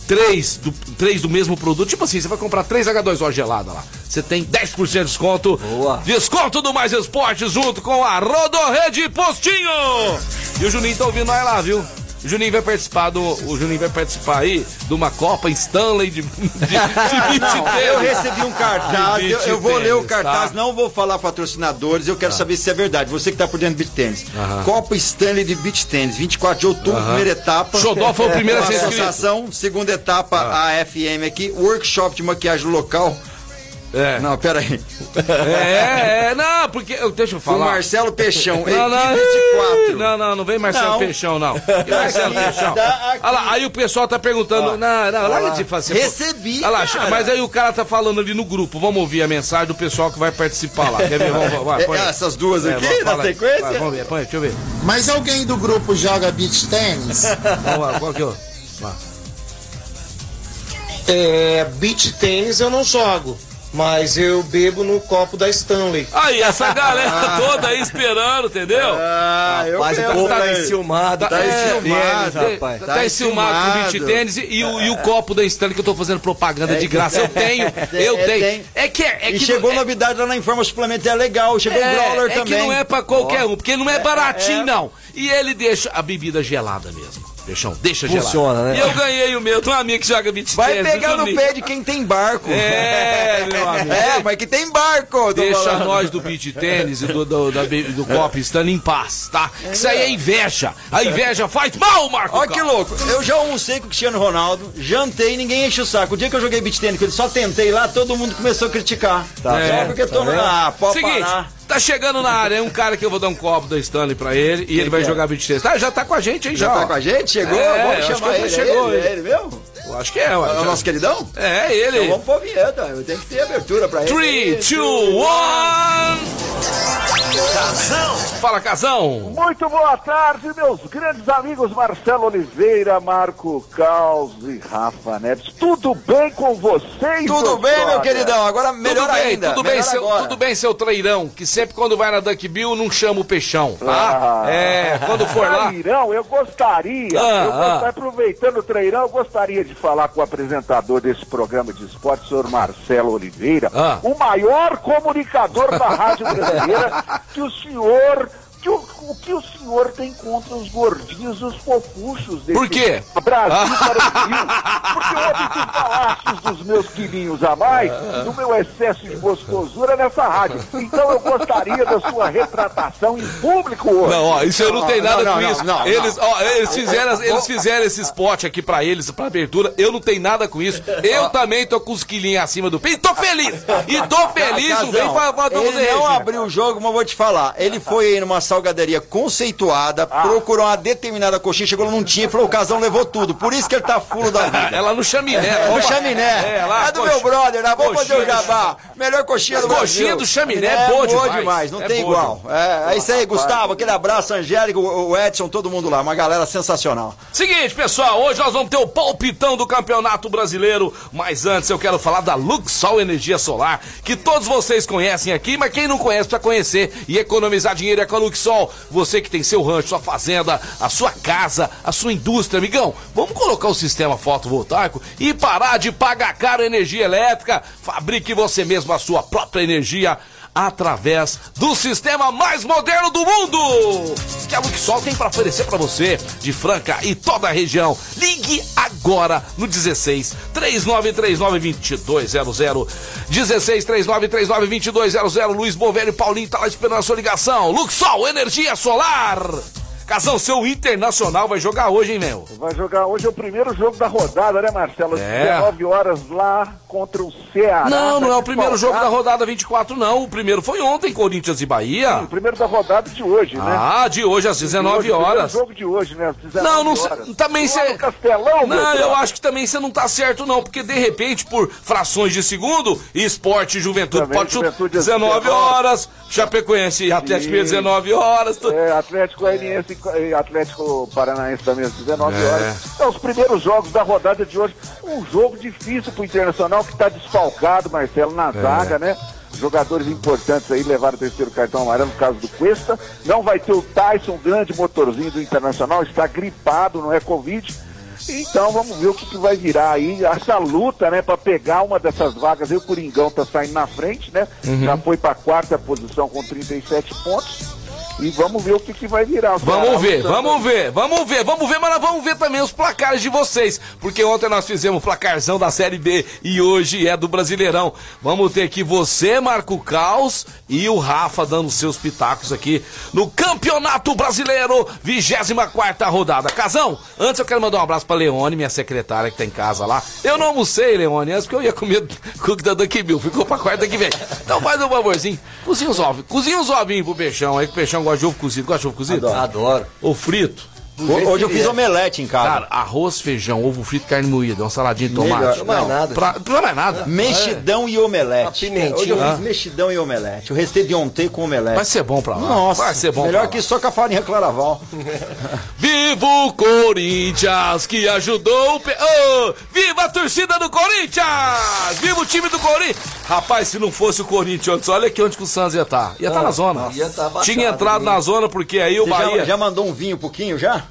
três do, três do mesmo produto, tipo assim, você vai comprar 3 H2O gelada lá. Você tem 10% de desconto. Boa. Desconto do Mais Esporte junto com a Rodorrede Postinho. E o Juninho tá ouvindo nós lá, viu? O Juninho vai participar do. O Juninho vai participar aí de uma Copa Stanley de, de, de Não, tênis. eu recebi um cartaz, eu, eu vou ler o tênis, cartaz, tá? não vou falar patrocinadores, eu quero saber se é verdade. Você que tá por dentro do beat tênis. Aham. Copa Stanley de beach tênis, 24 de outubro, Aham. primeira etapa. Xodó foi o primeiro a ser associação, segunda etapa, a FM aqui, workshop de maquiagem local. É. Não, pera aí. É, é, não, porque. eu- Deixa eu O falar. Marcelo Peixão, Não, não, equipe 24. não, não, não vem Marcelo Não. Peixão, não. (laughs) Que Marcelo Aqui, Peixão. tá. Olha lá, aí o pessoal tá perguntando. Ó, não, não, larga lá. de fazer. Recebi, Olha lá, cara. mas aí o cara tá falando ali no grupo. Vamos ouvir a mensagem do pessoal que vai participar lá. Quer ver? Vamos, vamos, vai, põe aí. É, Essas duas É, aqui, vamos, na sequência? Vai, vamos ver, põe aí, deixa eu ver. Mas alguém do grupo joga beach tênis? (laughs) Vamos lá, qual que é o. Lá. É, beach tênis eu não jogo. Mas eu bebo no copo da Stanley. Aí, essa galera (laughs) toda aí esperando, entendeu? Ah, eu o quero, povo tá velho. enciumado, tá É, enciumado, tá- rapaz. Tá, Tá enciumado com o beat tênis e, e o, e o copo da Stanley que eu tô fazendo propaganda de graça. Eu tenho, (laughs) eu É, tenho. tem. É que é, é E que chegou é, novidade lá na Informa Suplemento, é legal. Chegou o Growler é, é também. que não é pra qualquer um, porque não é baratinho, é. não. E ele deixa a bebida gelada mesmo. Peixão, deixa Funciona, gelada. né? E eu ganhei o meu de um amigo que joga beat Vai tênis, pegar no pé de quem tem barco. É, (laughs) meu amigo. É, mas que tem barco. tô Deixa falando. nós do beat tênis e do, do, da do copo estando em paz, tá? Isso aí é inveja. A inveja faz mal, Marco. Olha que louco, eu já almocei com o Cristiano Ronaldo, jantei, ninguém enche o saco. O dia que eu joguei beat tênis, que ele só tentei lá, todo mundo começou a criticar. Tá Só vendo? porque tô Tá vendo? Ah, pode Seguinte, parar. Tá chegando na área, é um cara que eu vou dar um copo da Stanley pra ele e ele vai é? jogar beat tênis. Tá, já tá com a gente aí já. Já ó. tá com a gente? Chegou? É, Vamos chamar ele chegou, ele, ele. ele, viu? Eu acho que é, ué. É o nosso queridão? É, ele. Então vamos pôr vinheta, eu tenho que ter abertura pra ele. 3, 2, 1. Casão. Fala, Casão. Muito boa tarde, meus grandes amigos Marcelo Oliveira, Marco Caos e Rafa Neves. Tudo bem com vocês? Tudo bem, meu queridão? Agora melhor tudo bem, ainda. tudo bem, seu, agora. tudo bem, seu treirão, que sempre quando vai na Duck Bill não chama o peixão, tá? Ah. É, quando for lá. Trairão, eu gostaria, Ah, eu ah. aproveitando o treirão, eu gostaria de falar com o apresentador desse programa de esporte, o senhor Marcelo Oliveira, Ah. o maior comunicador da rádio brasileira, (laughs) que o senhor. Que o, o que o senhor tem contra os gordinhos e os fofuchos desse Por quê? Brasil para o Rio? Porque ontem tu falaste dos meus quilinhos a mais, do meu excesso de gostosura nessa rádio. Então eu gostaria da sua retratação em público hoje. Não, ó, isso eu não tenho nada não, com não, isso. não, eles, não. ó, eles fizeram, eles fizeram esse spot aqui pra eles, pra abertura. Eu não tenho nada com isso. Eu também tô com os quilinhos acima do peito. E tô feliz. E tô feliz, não vem pra, pra, pra ele não abriu o jogo, mas vou te falar. Ele foi aí numa salgaderia conceituada, procurou uma determinada coxinha, chegou não tinha, falou, o casão levou tudo. Por isso que ele tá fulo da vida. (laughs) Ela no chaminé. É, Opa. no chaminé. É, lá, É do coxa- meu brother, né? Vamos fazer o coxinha jabá. Melhor coxinha do Coxinha Brasil. do chaminé é boa demais. Não É tem boa igual. É, é isso aí, Gustavo. Aquele abraço, Angélica, o Edson, todo mundo lá. Uma galera sensacional. Seguinte, pessoal, hoje nós vamos ter o palpitão do Campeonato Brasileiro, mas antes eu quero falar da Luxol Energia Solar, que todos vocês conhecem aqui, mas quem não conhece precisa conhecer e economizar dinheiro é com a Luxol. Você que tem seu rancho, sua fazenda, a sua casa, a sua indústria, amigão, vamos colocar o sistema fotovoltaico e parar de pagar caro energia elétrica. Fabrique você mesmo a sua própria energia através do sistema mais moderno do mundo que a Luxol tem para oferecer para você de Franca e toda a região. Ligue agora no 16 3939 2200 16 3939 2200 Luiz Bovelho e Paulinho tá lá esperando a sua ligação. Luxol, energia solar. Casão, seu Internacional vai jogar hoje, hein, meu? Vai jogar hoje é o primeiro jogo da rodada, né, Marcelo? É. 19 horas lá contra o Ceará. Não, não é o primeiro jogo da rodada 24, não. O primeiro foi ontem, Corinthians e Bahia. O primeiro da rodada de hoje, né? Ah, de hoje às 19 De hoje, o horas. jogo de hoje, né? Às 19 Não, não horas. Também você. Castelão, Não, eu acho que também você não tá certo, não. Porque de repente, por frações de segundo, esporte e juventude Também, pode chutar Juventude às 19 19 horas, Chapecoense e Atlético Mineiro 19 horas. tu- É, Atlético Goianiense e Atlético Paranaense também às 19 É. horas. São os primeiros jogos da rodada de hoje. Um jogo difícil pro Internacional que está desfalcado, Marcelo, na É. zaga, né? Jogadores importantes aí levaram o terceiro cartão amarelo no caso do Cuesta. Não vai ter o Tyson, grande motorzinho do Internacional, está gripado, não é Covid. Então vamos ver o que, que vai virar aí. Essa luta, né, para pegar uma dessas vagas aí, o Coringão tá saindo na frente, né? Uhum. Já foi para quarta posição com 37 pontos. E vamos ver o que, que vai virar. Vamos ver, vamos ver, vamos ver, vamos ver, mas vamos ver também os placares de vocês. Porque ontem nós fizemos o placarzão da Série B e hoje é do Brasileirão. Vamos ter aqui você, Marco Caos, e o Rafa dando seus pitacos aqui no Campeonato Brasileiro, 24 rodada. Casão, antes eu quero mandar um abraço pra Leone, minha secretária que tá em casa lá. Eu não almocei, Leone, antes porque eu ia comer (laughs) cookie da Duck Bill. Ficou pra quarta que vem. Então faz um favorzinho, cozinha os ovos, cozinha os ovinhos pro peixão aí, que o peixão gosta de ovo cozido. Gosta de ovo cozido? Adoro. Ou frito? Hoje eu fiz é. omelete em casa. Cara, arroz, feijão, ovo frito, carne moída, uma saladinha de tomate. Melhor- não, mais nada. Pra, não é mais nada. Mexidão e omelete. Hoje eu Ah. fiz mexidão e omelete. O restei de ontem com omelete. Vai ser bom pra lá. Nossa, vai ser bom melhor pra que lá. só com a farinha claraval. (laughs) Viva o Corinthians que ajudou o. Pe... Ô, viva a torcida do Corinthians! Viva o time do Corinthians! Rapaz, se não fosse o Corinthians antes, olha aqui onde que o Santos ia estar. Ia estar na zona. ia tá baixado, Tinha entrado né? na zona porque aí o Você já, Bahia. já mandou um vinho pouquinho já?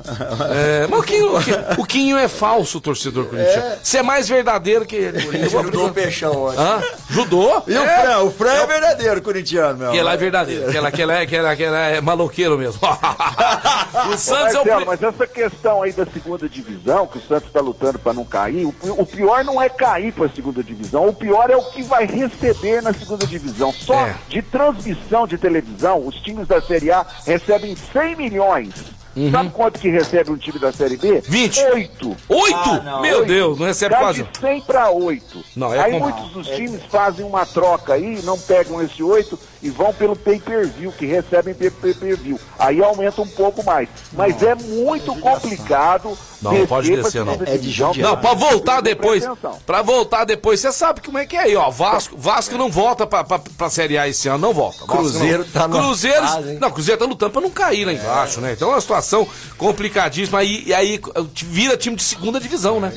É, mas o Quinho, o Quinho- o Quinho é falso, torcedor corintiano. Você é mais verdadeiro que ele. Ele judou o peixão ontem. Hã? Judou? E o Fran? O Fran é verdadeiro corintiano, meu. Que lá é verdadeiro. Que ela, que ela, é, é maloqueiro mesmo. (laughs) o Santos é o. Pri- mas essa questão aí da segunda divisão, que o Santos está lutando para não cair, o, o pior não é cair para a segunda divisão, o pior é o que vai receber na segunda divisão. Só É. de transmissão de televisão, os times da Série A recebem 100 milhões. Sabe quanto que recebe um time da Série B? 20. Oito. Oito? Ah, não. Meu Oito. Deus, não recebe Cai quase. de 100 para 8. Não, é aí com- muitos dos times fazem uma troca aí, não pegam esse 8 e vão pelo pay-per-view, que recebem pay-per-view. Aí aumenta um pouco mais. Mas é muito complicado Não, não pode descer, não. É de judiar. Não, pra voltar depois. Pra voltar depois, você sabe como é que é aí, ó. Vasco, Vasco não volta pra, pra, pra Série A esse ano, não volta. Vasco Cruzeiro não. tá numa Cruzeiro. não, Cruzeiro tá lutando pra não cair lá embaixo, né? Então é uma situação complicadíssima. Aí, e aí vira time de segunda divisão, né?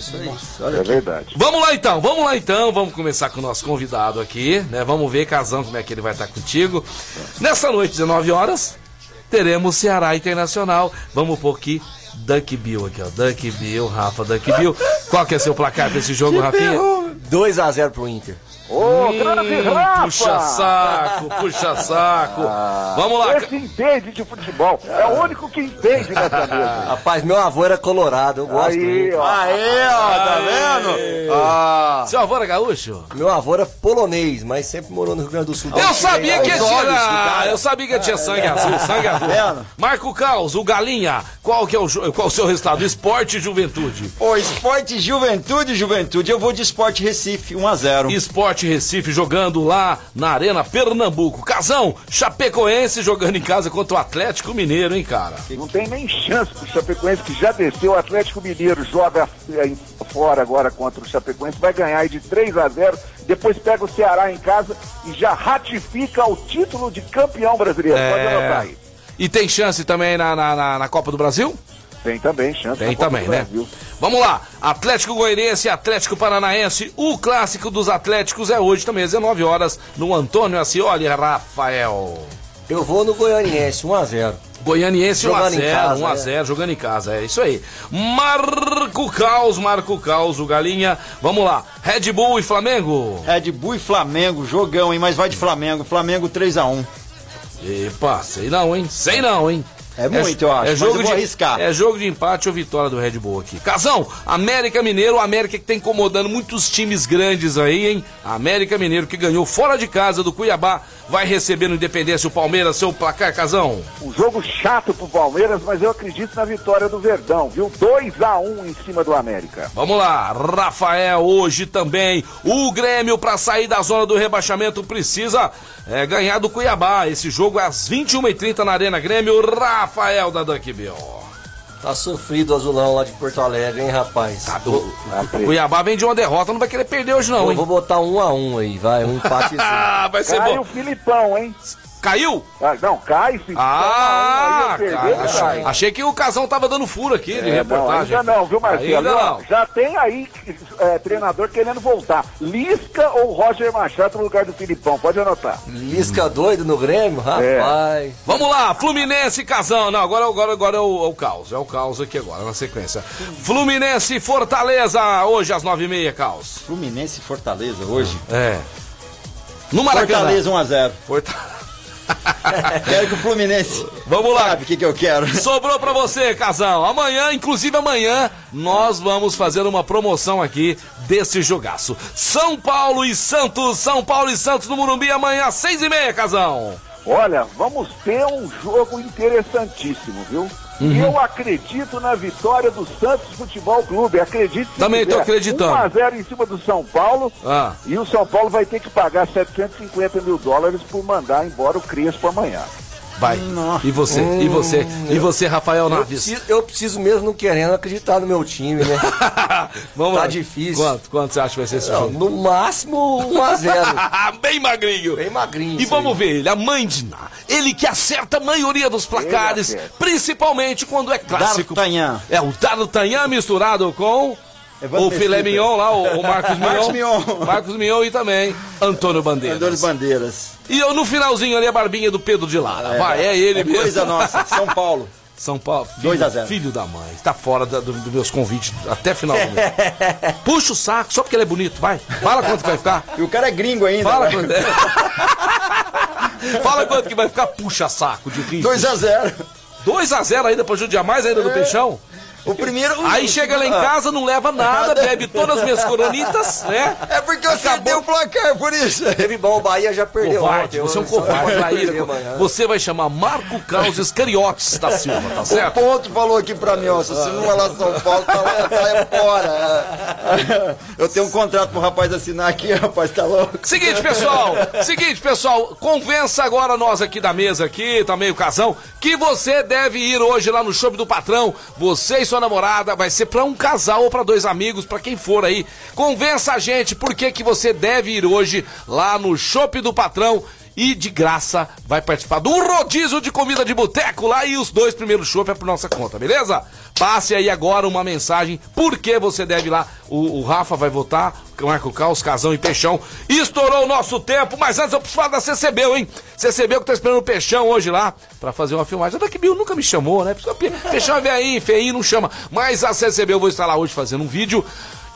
É verdade. Vamos lá então, vamos lá então, vamos começar com o nosso convidado aqui, né? Vamos ver, Casão, como é que ele vai estar contigo. Nessa noite, 19 horas, teremos Ceará Internacional. Vamos pôr aqui Duck Bill aqui, ó. Duck Bill, Rafa, Duck Bill. Qual que é seu placar pra esse jogo, Rafinha? 2x0 pro Inter. Ô, grande Rafa! Puxa saco, puxa saco. Vamos lá. Esse entende de futebol. É o único que entende nessa mesa. (laughs) Rapaz, meu avô era colorado, eu gosto. Aí, muito. ó. Aê, ó, tá vendo? Ah. Seu avô era gaúcho? Meu avô era polonês, mas sempre morou no Rio Grande do Sul. Eu sabia que tinha. cara. Eu sabia que tinha sangue azul, (laughs) sangue azul. vendo? Marco Caos, o Galinha. Qual que é o, qual o seu resultado? Esporte e Juventude. Pô, esporte juventude, juventude. Eu vou de esporte Recife, 1x0. Esporte Recife jogando lá na Arena Pernambuco. Casão, Chapecoense jogando em casa contra o Atlético Mineiro, hein, cara? Não tem nem chance pro Chapecoense que já desceu. O Atlético Mineiro joga é, em- fora agora contra o Chapecoense, vai ganhar aí de 3 a 0. Depois pega o Ceará em casa e já ratifica o título de campeão brasileiro. Pode anotar aí. E tem chance também na, na, na- na Copa do Brasil? Tem também chance. Tem também, né? Vamos lá. Atlético Goianiense Atlético Paranaense. O clássico dos Atléticos é hoje também, às 19 horas, no Antônio Ascioli Rafael. Eu vou no Goianiense, 1x0. Goianiense Jogando em 1x0, casa, 1x0, jogando em casa, é isso aí. Marco Caos, Marco Caos, o Galinha. Vamos lá. Red Bull e Flamengo. Red Bull e Flamengo, jogão, hein? Mas vai de Flamengo. Flamengo 3x1. Epa, sei não, hein? Sei não, hein? É muito, eu acho, É mas jogo eu vou de, arriscar. É jogo de empate ou vitória do Red Bull aqui. Casão, América Mineiro, América que tá incomodando muitos times grandes aí, hein? América Mineiro que ganhou fora de casa do Cuiabá, vai receber no Independência o Palmeiras, seu placar, Casão. Um jogo chato pro Palmeiras, mas eu acredito na vitória do Verdão, viu? 2 a 1 em cima do América. Vamos lá, Rafael, hoje também o Grêmio para sair da zona do rebaixamento precisa é, ganhar do Cuiabá. Esse jogo é às 21h30 na Arena Grêmio. Rafael da Duck Bill. Tá sofrido o azulão lá de Porto Alegre, hein, rapaz? O, o Cuiabá vem de uma derrota, não vai querer perder hoje não, Eu hein? vou botar um a um aí, vai, um empate. (laughs) Ah, vai ser Cai bom. o Filipão, hein? Caiu? Ah, não, cai, Filipão. Ah, perder, achei, cai. achei que o Casão tava dando furo aqui de É, não, reportagem. ainda não, viu, Marcelo? Ainda não. Já tem aí é, treinador querendo voltar. Lisca ou Roger Machado no lugar do Filipão? Pode anotar. Lisca doido no Grêmio, rapaz. Vamos lá, Fluminense e Casão. Não, agora, agora, agora é, o, é o caos. É o caos aqui agora, na sequência. Fluminense e Fortaleza, hoje às nove e meia, caos. Fluminense e Fortaleza hoje. É. No Maracanã. Fortaleza 1x0. Fortaleza. (laughs) Quero que o Fluminense. Vamos lá. Sabe o que, que eu quero? Sobrou pra você, casal. Amanhã, inclusive amanhã, nós vamos fazer uma promoção aqui desse jogaço. São Paulo e Santos, São Paulo e Santos no Morumbi amanhã às seis e meia, casal. Olha, vamos ter um jogo interessantíssimo, viu? Uhum. Eu acredito na vitória do Santos Futebol Clube. Acredite se Também quiser. acreditando. 1x0 em cima do São Paulo. Ah. E o São Paulo vai ter que pagar 750 mil dólares por mandar embora o Crespo amanhã. Vai. E você? E você? E você, Rafael Eu Naves? preciso, eu preciso mesmo não querendo acreditar no meu time, né? (laughs) Vamos tá lá. difícil. Quanto? Quanto você acha que vai ser esse Não, jogo? no máximo 1 a 0 (laughs) Bem magrinho. Bem magrinho. E vamos aí. ver ele, a Mandina. Ele que acerta a maioria dos placares, principalmente quando é clássico. D'Artagnan. É o D'Artagnan misturado com Evandro o filé mignon lá, o, o Marcos (laughs) Mignon. Marcos Mignon. Marcos Mignon e também Antônio Bandeiras. Andores Bandeiras. E eu no finalzinho ali a barbinha do Pedro de Lara. Vai, é ele É mesmo. coisa nossa. São Paulo. São Paulo. Filho, 2 a 0. Filho da mãe. Tá fora da- do- dos meus convites até final do mês. (laughs) Puxa o saco, só porque ele é bonito, vai. Fala quanto vai ficar. E o cara é gringo ainda. Fala né? quanto é. Fala quanto que vai ficar puxa saco de rim. 2 a 0 2x0 ainda pra judiar mais ainda do peixão. O primeiro. Aí chega lá em casa, não leva nada, (laughs) bebe todas as minhas coronitas, né? É porque eu acertei o placar, por isso. Teve bom, o Bahia já perdeu. Covarde, ontem, você é um covarde, amanhã. Você vai chamar Marco Carlos Iscariotes da Silva, tá O certo? ponto falou aqui pra mim, ó, se você não vai lá São Paulo, tá lá, sai fora. (laughs) Eu tenho um contrato pro rapaz assinar aqui, rapaz, tá louco? Seguinte, pessoal, seguinte, pessoal, convença agora nós aqui da mesa aqui, também o casão, que você deve ir hoje lá no shopping do patrão, você e sua namorada, vai ser pra um casal ou pra dois amigos, pra quem for aí. Convença a gente por que que você deve ir hoje lá no shopping do patrão. E de graça vai participar do rodízio de comida de boteco lá e os dois primeiros chopp é por nossa conta, beleza? Passe aí agora uma mensagem por que você deve ir lá. O, o Rafa vai votar, Marco Caos, Casão e Peixão. Estourou o nosso tempo, mas antes eu preciso falar da CCBU, hein? CCBU que tá esperando o Peixão hoje lá pra fazer uma filmagem. A Daqui Bill nunca me chamou, né? Peixão é velhinho, feinho, não chama. Mas a CCBU eu vou estar lá hoje fazendo um vídeo.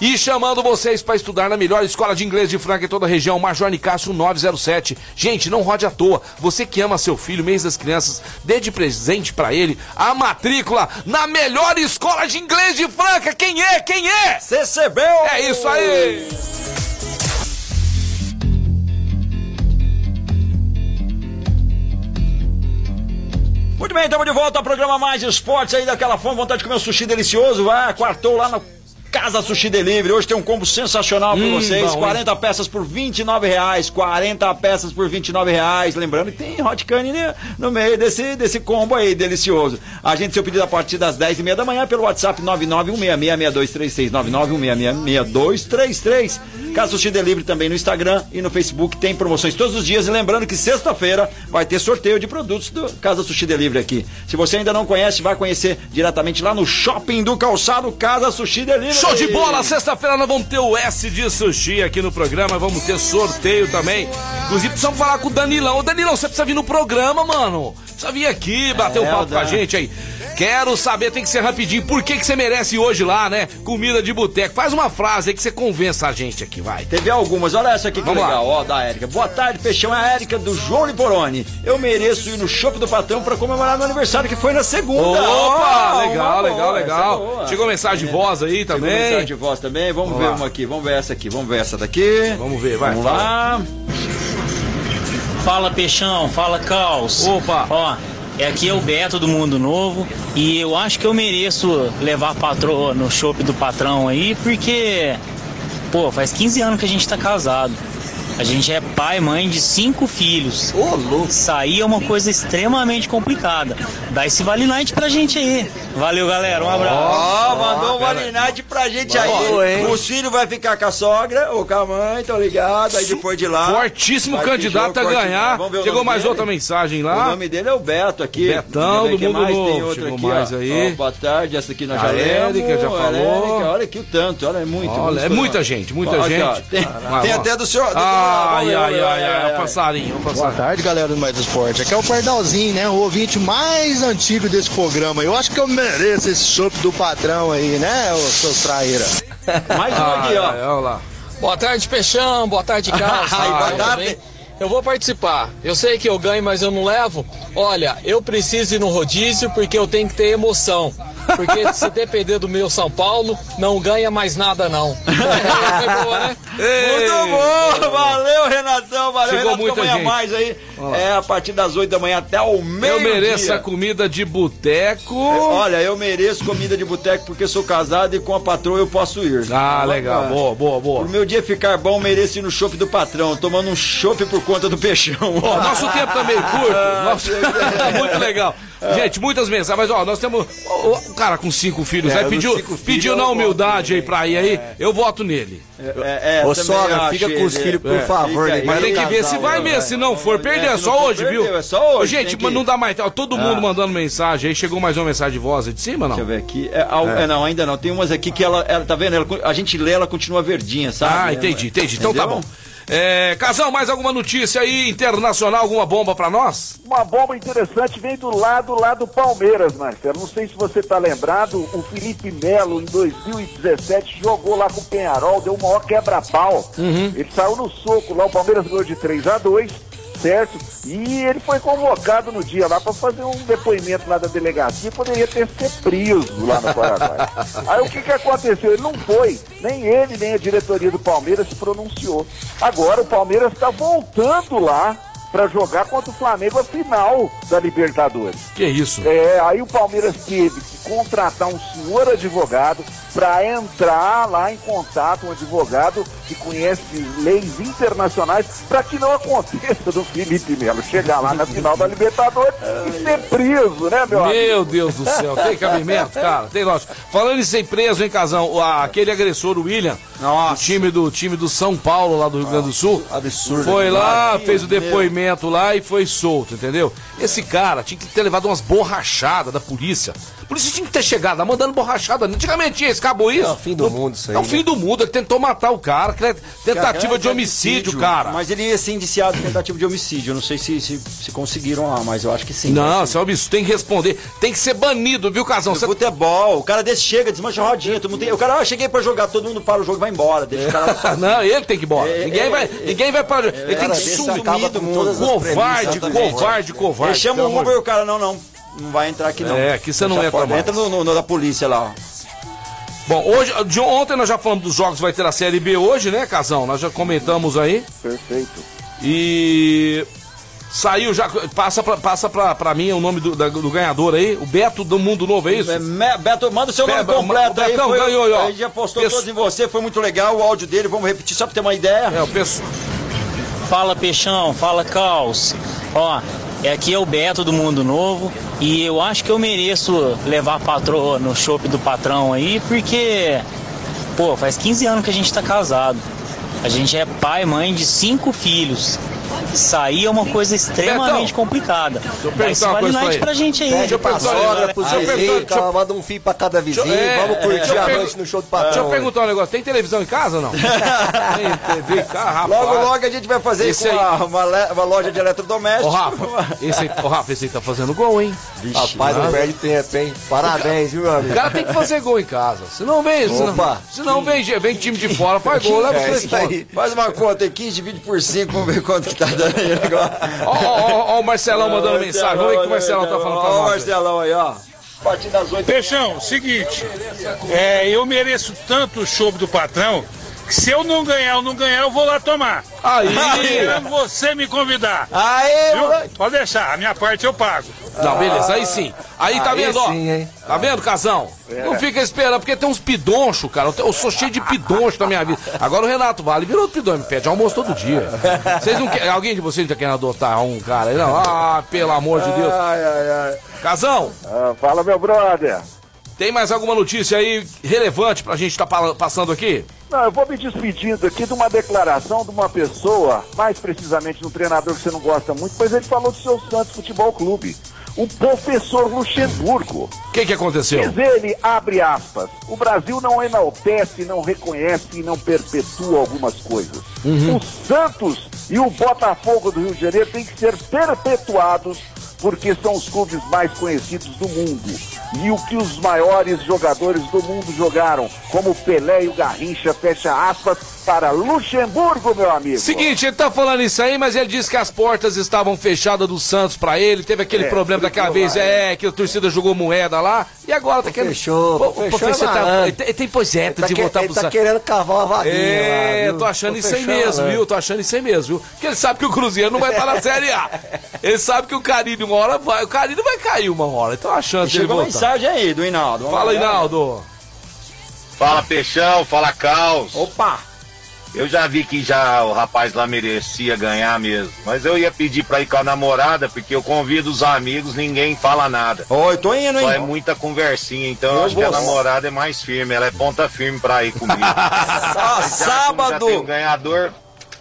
E chamando vocês para estudar na melhor escola de inglês de Franca em toda a região, Major Nicásio 907. Gente, não rode à toa. Você que ama seu filho, mês das crianças, dê de presente para ele a matrícula na melhor escola de inglês de Franca. Quem é? Quem é? CCBU! É isso aí! Muito bem, estamos de volta ao programa Mais Esportes aí daquela fome, vontade de comer um sushi delicioso, vai, quartou lá no Casa Sushi Delivery. Hoje tem um combo sensacional para Hum, vocês, bom, hein? 40 peças por 29 reais, 40 peças por 29 reais. Lembrando que tem hot cane né, no meio desse, desse combo aí, delicioso. A gente seu pedido a partir das 10 e meia da manhã pelo WhatsApp 991666236, 991666233. Casa Sushi Delivery também no Instagram e no Facebook tem promoções todos os dias. E lembrando que sexta-feira vai ter sorteio de produtos do Casa Sushi Delivery aqui. Se você ainda não conhece, vai conhecer diretamente lá no Shopping do Calçado Casa Sushi Delivery. Show de bola! Sexta-feira nós vamos ter o S de Sushi aqui no programa, vamos ter sorteio também. Inclusive, precisamos falar com o Danilão. Ô, Danilão, você precisa vir no programa, mano. Precisa vir aqui, bater um É, papo o com a gente aí. Quero saber, tem que ser rapidinho, por que, que você merece hoje lá, né? Comida de boteco. Faz uma frase aí que você convença a gente aqui, vai. Teve algumas, olha essa aqui que Vamos lá. legal, ó, da Érica. Boa tarde, Peixão, é a Érica do João Liporoni. Eu mereço ir no Shopping do Patrão pra comemorar meu aniversário que foi na segunda. Opa, legal, legal, boa, legal. é. Chegou mensagem de voz aí Chegou também. mensagem de voz também. Vamos, Vamos ver lá. uma aqui, vamos ver essa aqui, vamos ver essa daqui. Vamos ver, vai, Vamos fala. lá. Fala Peixão, fala Caos. Opa. Ó, é aqui é o Beto do Mundo Novo e eu acho que eu mereço levar a patroa no shopping do patrão aí, porque, pô, faz 15 anos que a gente tá casado. A gente é pai e mãe de cinco filhos. Ô, louco. Sair é uma coisa extremamente complicada. Dá esse Vale Night pra gente aí. Valeu, galera. Um abraço. Ó, mandou um Vale Night pra gente Boa, aí. hein? O filho vai ficar com a sogra ou com a mãe, tô ligado. Aí depois de lá. Fortíssimo candidato jogo, a ganhar. O Chegou mais dele? outra mensagem O lá. nome dele é o Beto aqui. Betão do Mundo mais Novo. Tem outra Chegou aqui, mais ó. aí. Ó, boa tarde, essa aqui nós A já. Érica já falou. Érica, olha aqui o tanto, olha, é muito. Olha, é muita gente, muita gente. ó, tem até do senhor. Ai, ai, ai, ai, o passarinho, o Boa passarinho. tarde, galera do Mais Esporte. Aqui é o Pardalzinho, né? O ouvinte mais antigo desse programa. Eu acho que eu mereço esse chopp do patrão aí, né, ô seus traíra? Mais um aqui, ó. Ai, olha lá. Boa tarde, Peixão. Boa tarde, Carlos. (laughs) Boa tarde. Eu vou participar. Eu sei que eu ganho, mas eu não levo. Olha, eu preciso ir no rodízio porque eu tenho que ter emoção. Porque se (laughs) depender do meu São Paulo, não ganha mais nada, não. É boa, né? Muito bom, valeu Renatão, valeu Chegou Renato, muita amanhã gente. mais aí. É a partir das 8 da manhã até o meio Eu mereço a comida de boteco. Olha, eu mereço comida de boteco porque sou casado e com a patroa eu posso ir. Ah, legal. Boa, boa, boa. Pro meu dia ficar bom, mereço ir no chopp do patrão, tomando um chopp por conta do peixão. Ó, nosso (laughs) tempo tá meio curto. Nosso... Muito legal. Gente, muitas mensagens, mas ó, nós temos. O, cara com cinco filhos É, aí pediu, cinco filhos, pediu na humildade aí pra ir aí. Eu voto nele. É, é, Ô, também sogra, fica com os filhos, por é, favor, né? aí. Mas tem que ver se vai mesmo. Se não for, perdeu. É só hoje, viu? é só hoje, Ô, Gente, mas não dá mais. Todo mundo Ah. mandando mensagem aí. Chegou mais uma mensagem de voz aí de cima, não? Deixa eu ver aqui. É, É. é, não, ainda não. Tem umas aqui que ela, ela tá vendo? Ela, a gente lê, ela continua verdinha, sabe? Ah, entendi, entendi. Então tá bom. É, Casal, mais alguma notícia aí internacional, alguma bomba pra nós? Uma bomba interessante vem do lado lá do Palmeiras, Marcelo. Não sei se você tá lembrado, o Felipe Melo, em 2017, jogou lá com o Penharol, deu o maior quebra-pau. Ele saiu no soco lá, o Palmeiras ganhou de 3 a 2 certo? E ele foi convocado no dia lá para fazer um depoimento lá da delegacia, poderia ter sido preso lá no Paraguai. (laughs) Aí o que, que aconteceu? Ele não foi, nem ele, nem a diretoria do Palmeiras se pronunciou. Agora o Palmeiras está voltando lá para jogar contra o Flamengo a final da Libertadores. Que isso? É, aí o Palmeiras teve que contratar um senhor advogado para entrar lá em contato, um advogado que conhece leis internacionais, para que não aconteça do Felipe Melo chegar lá na final da Libertadores e ser preso, né, meu amigo? Meu Deus do céu, tem cabimento, cara, tem lógico. Falando em ser preso, hein, Casão, o- aquele agressor, o William, do time do time do São Paulo, lá do Rio Grande do Sul, absurdo foi lá, fez o Meu. depoimento lá e foi solto, entendeu? Esse cara tinha que ter levado umas borrachadas da polícia. A polícia tinha que ter chegado lá mandando borrachada. Antigamente tinha esse, acabou isso. É o fim do mundo isso aí, É o né? fim do mundo, ele tentou matar o cara, que é tentativa Cara, de é homicídio, cara. Mas ele ia ser indiciado de tentativa de homicídio. Eu não sei se, se, se conseguiram lá, mas eu acho que sim. Não, isso é um absurdo, tem que responder. Tem que ser banido, viu, Casão? No futebol, o cara desse chega, desmancha a rodinha. Todo mundo tem... O cara, ah, cheguei pra jogar, todo mundo para o jogo e vai embora. Deixa o cara lá. (laughs) Não, ele tem que ir embora. É, ninguém, é, vai, é, ninguém vai para. ele tem que sumir as Covarde, premissas, covarde, covarde. Ele chama o Uber e o cara, não, não. Não vai entrar aqui não. É, aqui você não entra porta. mais. Entra no, no- no da polícia lá, ó. Bom, hoje, de ontem nós já falamos dos jogos, vai ter a Série B hoje, né, Casão? Nós já comentamos aí. Perfeito. E saiu já, passa pra, passa pra, pra mim o nome do, da- do ganhador aí, o Beto do Mundo Novo, é isso? Me- Beto, manda o seu nome Be- completo aí. Betão foi- ganhou ó. Ele já postou Pesso- todos em você, foi muito legal o áudio dele. Vamos repetir só pra ter uma ideia. É, o pessoal. Fala Peixão, fala Caos. Ó, é aqui é o Beto do Mundo Novo e eu acho que eu mereço levar a patroa no shopping do patrão aí, porque, pô, faz 15 anos que a gente tá casado. A gente é pai e mãe de cinco filhos. Isso aí é uma coisa extremamente complicada. uma vale coisa pra night pra gente aí. Pede pra sogra, pros vizinhos, cara, manda um filho pra cada vizinho, É, vamos curtir deixa eu a noite no show do Deixa patrão. eu perguntar um negócio, tem televisão em casa ou não? (laughs) tem TV em casa, rapaz. Logo, logo a gente vai fazer Esse com aí- uma, uma loja de eletrodomésticos. Ô, Rafa, esse aí, ô, Rafa, esse aí tá fazendo gol, hein? Rapaz, não perde tempo, hein? Parabéns, viu, meu O amigo? cara tem que fazer gol em casa. Se não vem, se não, Opa. se não vem, vem time de fora, faz gol, leva os É três isso aí. pontos. Faz uma conta aí, 15 divide por 5, vamos ver quanto que tá aí. Ó, ó, ó, ó o Marcelão mandando mensagem. Vamos ver o que o Marcelão tá falando pra Ó o nós. Marcelão aí, ó. A partir das 8 Peixão, seguinte, é, eu mereço tanto o show do patrão que se eu não ganhar ou não ganhar, eu vou lá tomar. Aí! Esperando você me convidar. Moleque. Pode deixar, a minha parte eu pago. Não, beleza, aí sim. Aí tá Aí vendo, ó. sim? Tá vendo, Casão? Não fica esperando, porque tem uns pidonchos, cara. Eu sou cheio de pidoncho na minha vida. Agora o Renato Vale virou pidoncho, me pede almoço todo dia. Vocês não querem. Alguém de vocês tá querendo adotar um cara aí? Não? Ah, pelo amor de Deus. Ai, ai, ai. Casão, Ah, fala, meu brother. tem mais alguma notícia aí relevante pra gente tá pa- passando aqui? Não, eu vou me despedindo aqui de uma declaração de uma pessoa, mais precisamente de um treinador que você não gosta muito, pois ele falou do seu Santos Futebol Clube. O professor Luxemburgo. O que que aconteceu? Diz ele, abre aspas, o Brasil não enaltece, não reconhece e não perpetua algumas coisas. Uhum. O Santos e o Botafogo do Rio de Janeiro têm que ser perpetuados porque são os clubes mais conhecidos do mundo. E o que os maiores jogadores do mundo jogaram, como Pelé e o Garrincha, fecha aspas, para Luxemburgo, meu amigo. Seguinte, ele tá falando isso aí, mas ele disse que as portas estavam fechadas do Santos pra ele, teve aquele É, problema daquela vez, lá, é, que a torcida jogou moeda lá, e agora tá querendo... Fechou, Pô, fechou, pô, tá- ele tem- ele tem projeto Ele tá de que- voltar ele pro tá Santos. querendo cavar uma vaguinha É, lá, tô achando Tô isso aí mesmo, né? viu? Tô achando isso aí mesmo, viu? Porque ele sabe que o Cruzeiro não vai estar na Série A. (laughs) Ele sabe que o Carilho uma hora vai, o Carilho vai cair uma hora, então a chance dele Chegou voltar. Mensagem aí do Hinaldo. Vamos Fala, lá, galera. Hinaldo. Fala Peixão, fala Caos. Opa! Eu já vi que já o rapaz lá merecia ganhar mesmo. Mas eu ia pedir pra ir com a namorada, porque eu convido os amigos, ninguém fala nada. Oi, tô indo, hein? Só é muita conversinha, então eu Eu acho que a vou. namorada é mais firme, ela é ponta firme pra ir comigo. (laughs) Sá- Já sábado. tem um ganhador,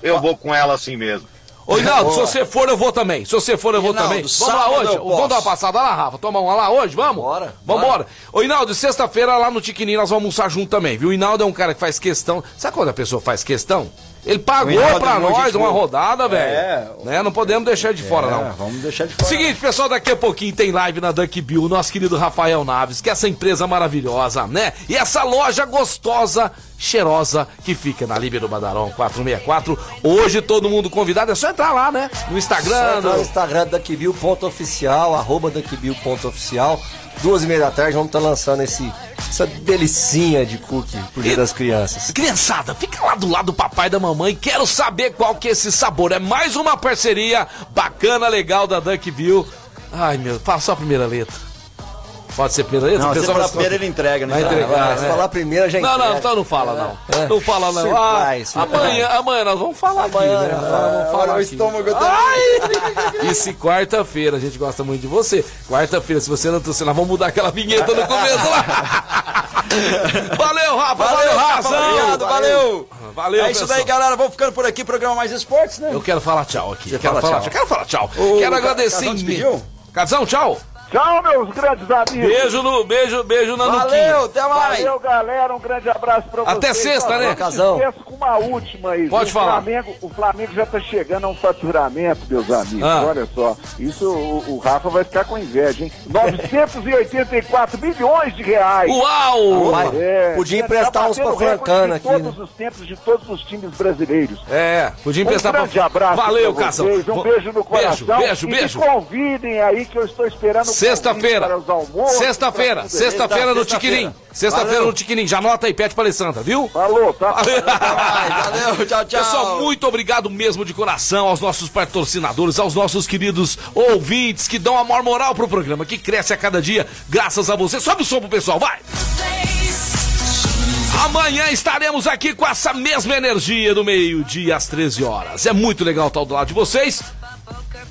eu vou com ela assim mesmo. Ô, Hinaldo, se você for, eu vou também. Se você for, eu vou Hinaldo, também. Vamos lá hoje? Vamos dar uma passada lá, Rafa? Tomar uma lá hoje? Vamos? Bora. Vambora. Ô, Hinaldo, sexta-feira lá no Tiquinim nós vamos almoçar junto também, viu? O Hinaldo é um cara que faz questão. Sabe quando a pessoa faz questão? Ele pagou pra é nós uma rodada, velho. É. Né? Não podemos deixar de fora, É, não. Vamos deixar de fora. Seguinte, pessoal, daqui a pouquinho tem live na Dunk Bill, nosso querido Rafael Naves, que é essa empresa maravilhosa, né? E essa loja gostosa, cheirosa, que fica na Líbero Badarão 464. Hoje todo mundo convidado, é só entrar lá, né? No Só Instagram. entrar no. Instagram duckbill.oficial, arroba duckbill.oficial. Duas e meia da tarde vamos estar lançando esse, essa delicinha de cookie pro dia das crianças. Criançada, fica lá do lado do papai e da mamãe. Quero saber qual que é esse sabor. É mais uma parceria bacana, legal da Dunk Bill. Ai, meu, fala só a primeira letra. Pode ser a primeira letra? Não, se falar vai- primeiro, ele entrega, né? Vai entregar, Vai, né? Se falar primeiro, já Não, não, entrega. então não fala, não. É. Não fala, não. Ah, Surprise, surprise. amanhã, amanhã nós vamos falar Amanhã, aqui, né? Fala, vamos falar o estômago Ai! E se quarta-feira, a gente gosta muito de você. Quarta-feira, se você não trouxer, nós vamos mudar aquela vinheta no começo lá. (laughs) Valeu, Rafa. Valeu, Rafa. Casão. Obrigado, valeu. Valeu, É isso pessoal. daí, galera. Vamos ficando por aqui. Programa Mais Esportes, né? Eu quero falar tchau aqui. Quero fala falar tchau. Quero falar tchau. Quero Ca- agradecer Casão imen- despediu? Casão, tchau. Tchau, meus grandes amigos. Beijo no beijo, beijo na Valeu, até mais. Valeu, galera. Um grande abraço pra vocês. Até sexta, né, Casão? Com uma última aí. Pode o falar. Flamengo, o Flamengo já tá chegando a um faturamento, meus amigos. Ah. Olha só. Isso o, o Rafa vai ficar com inveja, hein? 984 milhões de reais. Uau! Vai. Podia tá emprestar uns pra Francana de aqui, todos os tempos de todos os times brasileiros. É, podia emprestar um grande abraço Valeu, pra Casão. Um beijo no coração. Beijo, e beijo, me beijo. convidem aí que eu estou esperando o Sexta-feira. Sexta-feira, sexta-feira no. Tiquirim. Sexta-feira no Tiquirim. Já anota aí, pede pra Alessandra, viu? Falou, tá? (laughs) Valeu, tchau, tchau. Pessoal, muito obrigado mesmo de coração aos nossos patrocinadores, aos nossos queridos ouvintes que dão a maior moral pro programa, que cresce a cada dia, graças a você. Sobe o som pro pessoal, vai! Amanhã estaremos aqui com essa mesma energia do meio-dia às 13 horas. É muito legal estar do lado de vocês.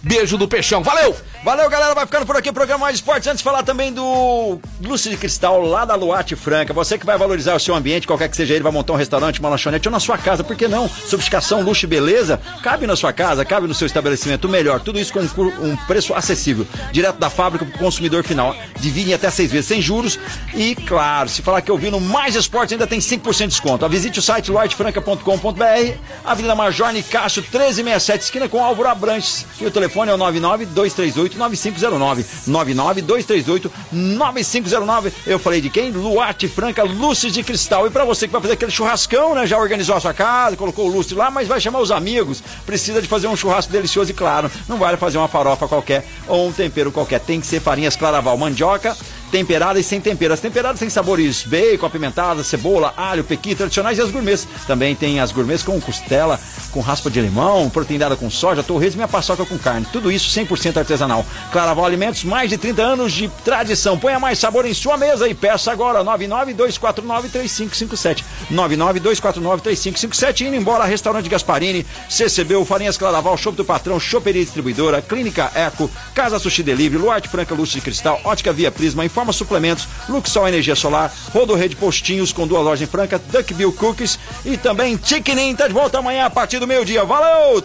Beijo do Peixão, valeu! Valeu, galera. Vai ficando por aqui o programa Mais Esportes. Antes de falar também do Lúcio de Cristal lá da Luarte Franca. Você que vai valorizar o seu ambiente, qualquer que seja ele, vai montar um restaurante, uma lanchonete ou na sua casa, por que não? Sofisticação, luxo e beleza, cabe na sua casa, cabe no seu estabelecimento, melhor. Tudo isso com um, preço acessível, direto da fábrica para o consumidor final. Divide até seis vezes sem juros. E, claro, se falar que eu vi no Mais Esportes, ainda tem 5% de desconto. Visite o site luartefranca.com.br, Avenida Major Nicásio 1367, esquina com Álvaro Abrantes. E o telefone é o 99238-9509. 99238-9509. Eu falei de quem? Luarte Franca, Lúcio de Cristal. E pra você que vai fazer aquele churrascão, né? Já organizou a sua casa, colocou o lustre lá, mas vai chamar os amigos. Precisa de fazer um churrasco delicioso e claro, não vale fazer uma farofa qualquer ou um tempero qualquer. Tem que ser farinhas Claraval, mandioca, temperadas e sem tempero. As temperadas têm sabores bacon, apimentada, cebola, alho, pequi, tradicionais e as gourmets. Também tem as gourmets com costela, com raspa de limão, proteína com soja, torresmo e a paçoca com carne. Tudo isso 100% artesanal. Claraval Alimentos, mais de 30 anos de tradição. Ponha mais sabor em sua mesa e peça agora 992493557. 992493557 indo embora Restaurante Gasparini, CCB, Farinhas Claraval, Show do Patrão, Choperia Distribuidora, Clínica Eco, Casa Sushi Delivery, Luarte Franca Lúcio de Cristal, Ótica Via Prisma, Informa Suplementos, Luxol Energia Solar, Rodo Rede Postinhos com duas lojas em Franca, Duck Cookies e também Chiquinim. Tá de volta amanhã a partir do meio-dia. Valeu!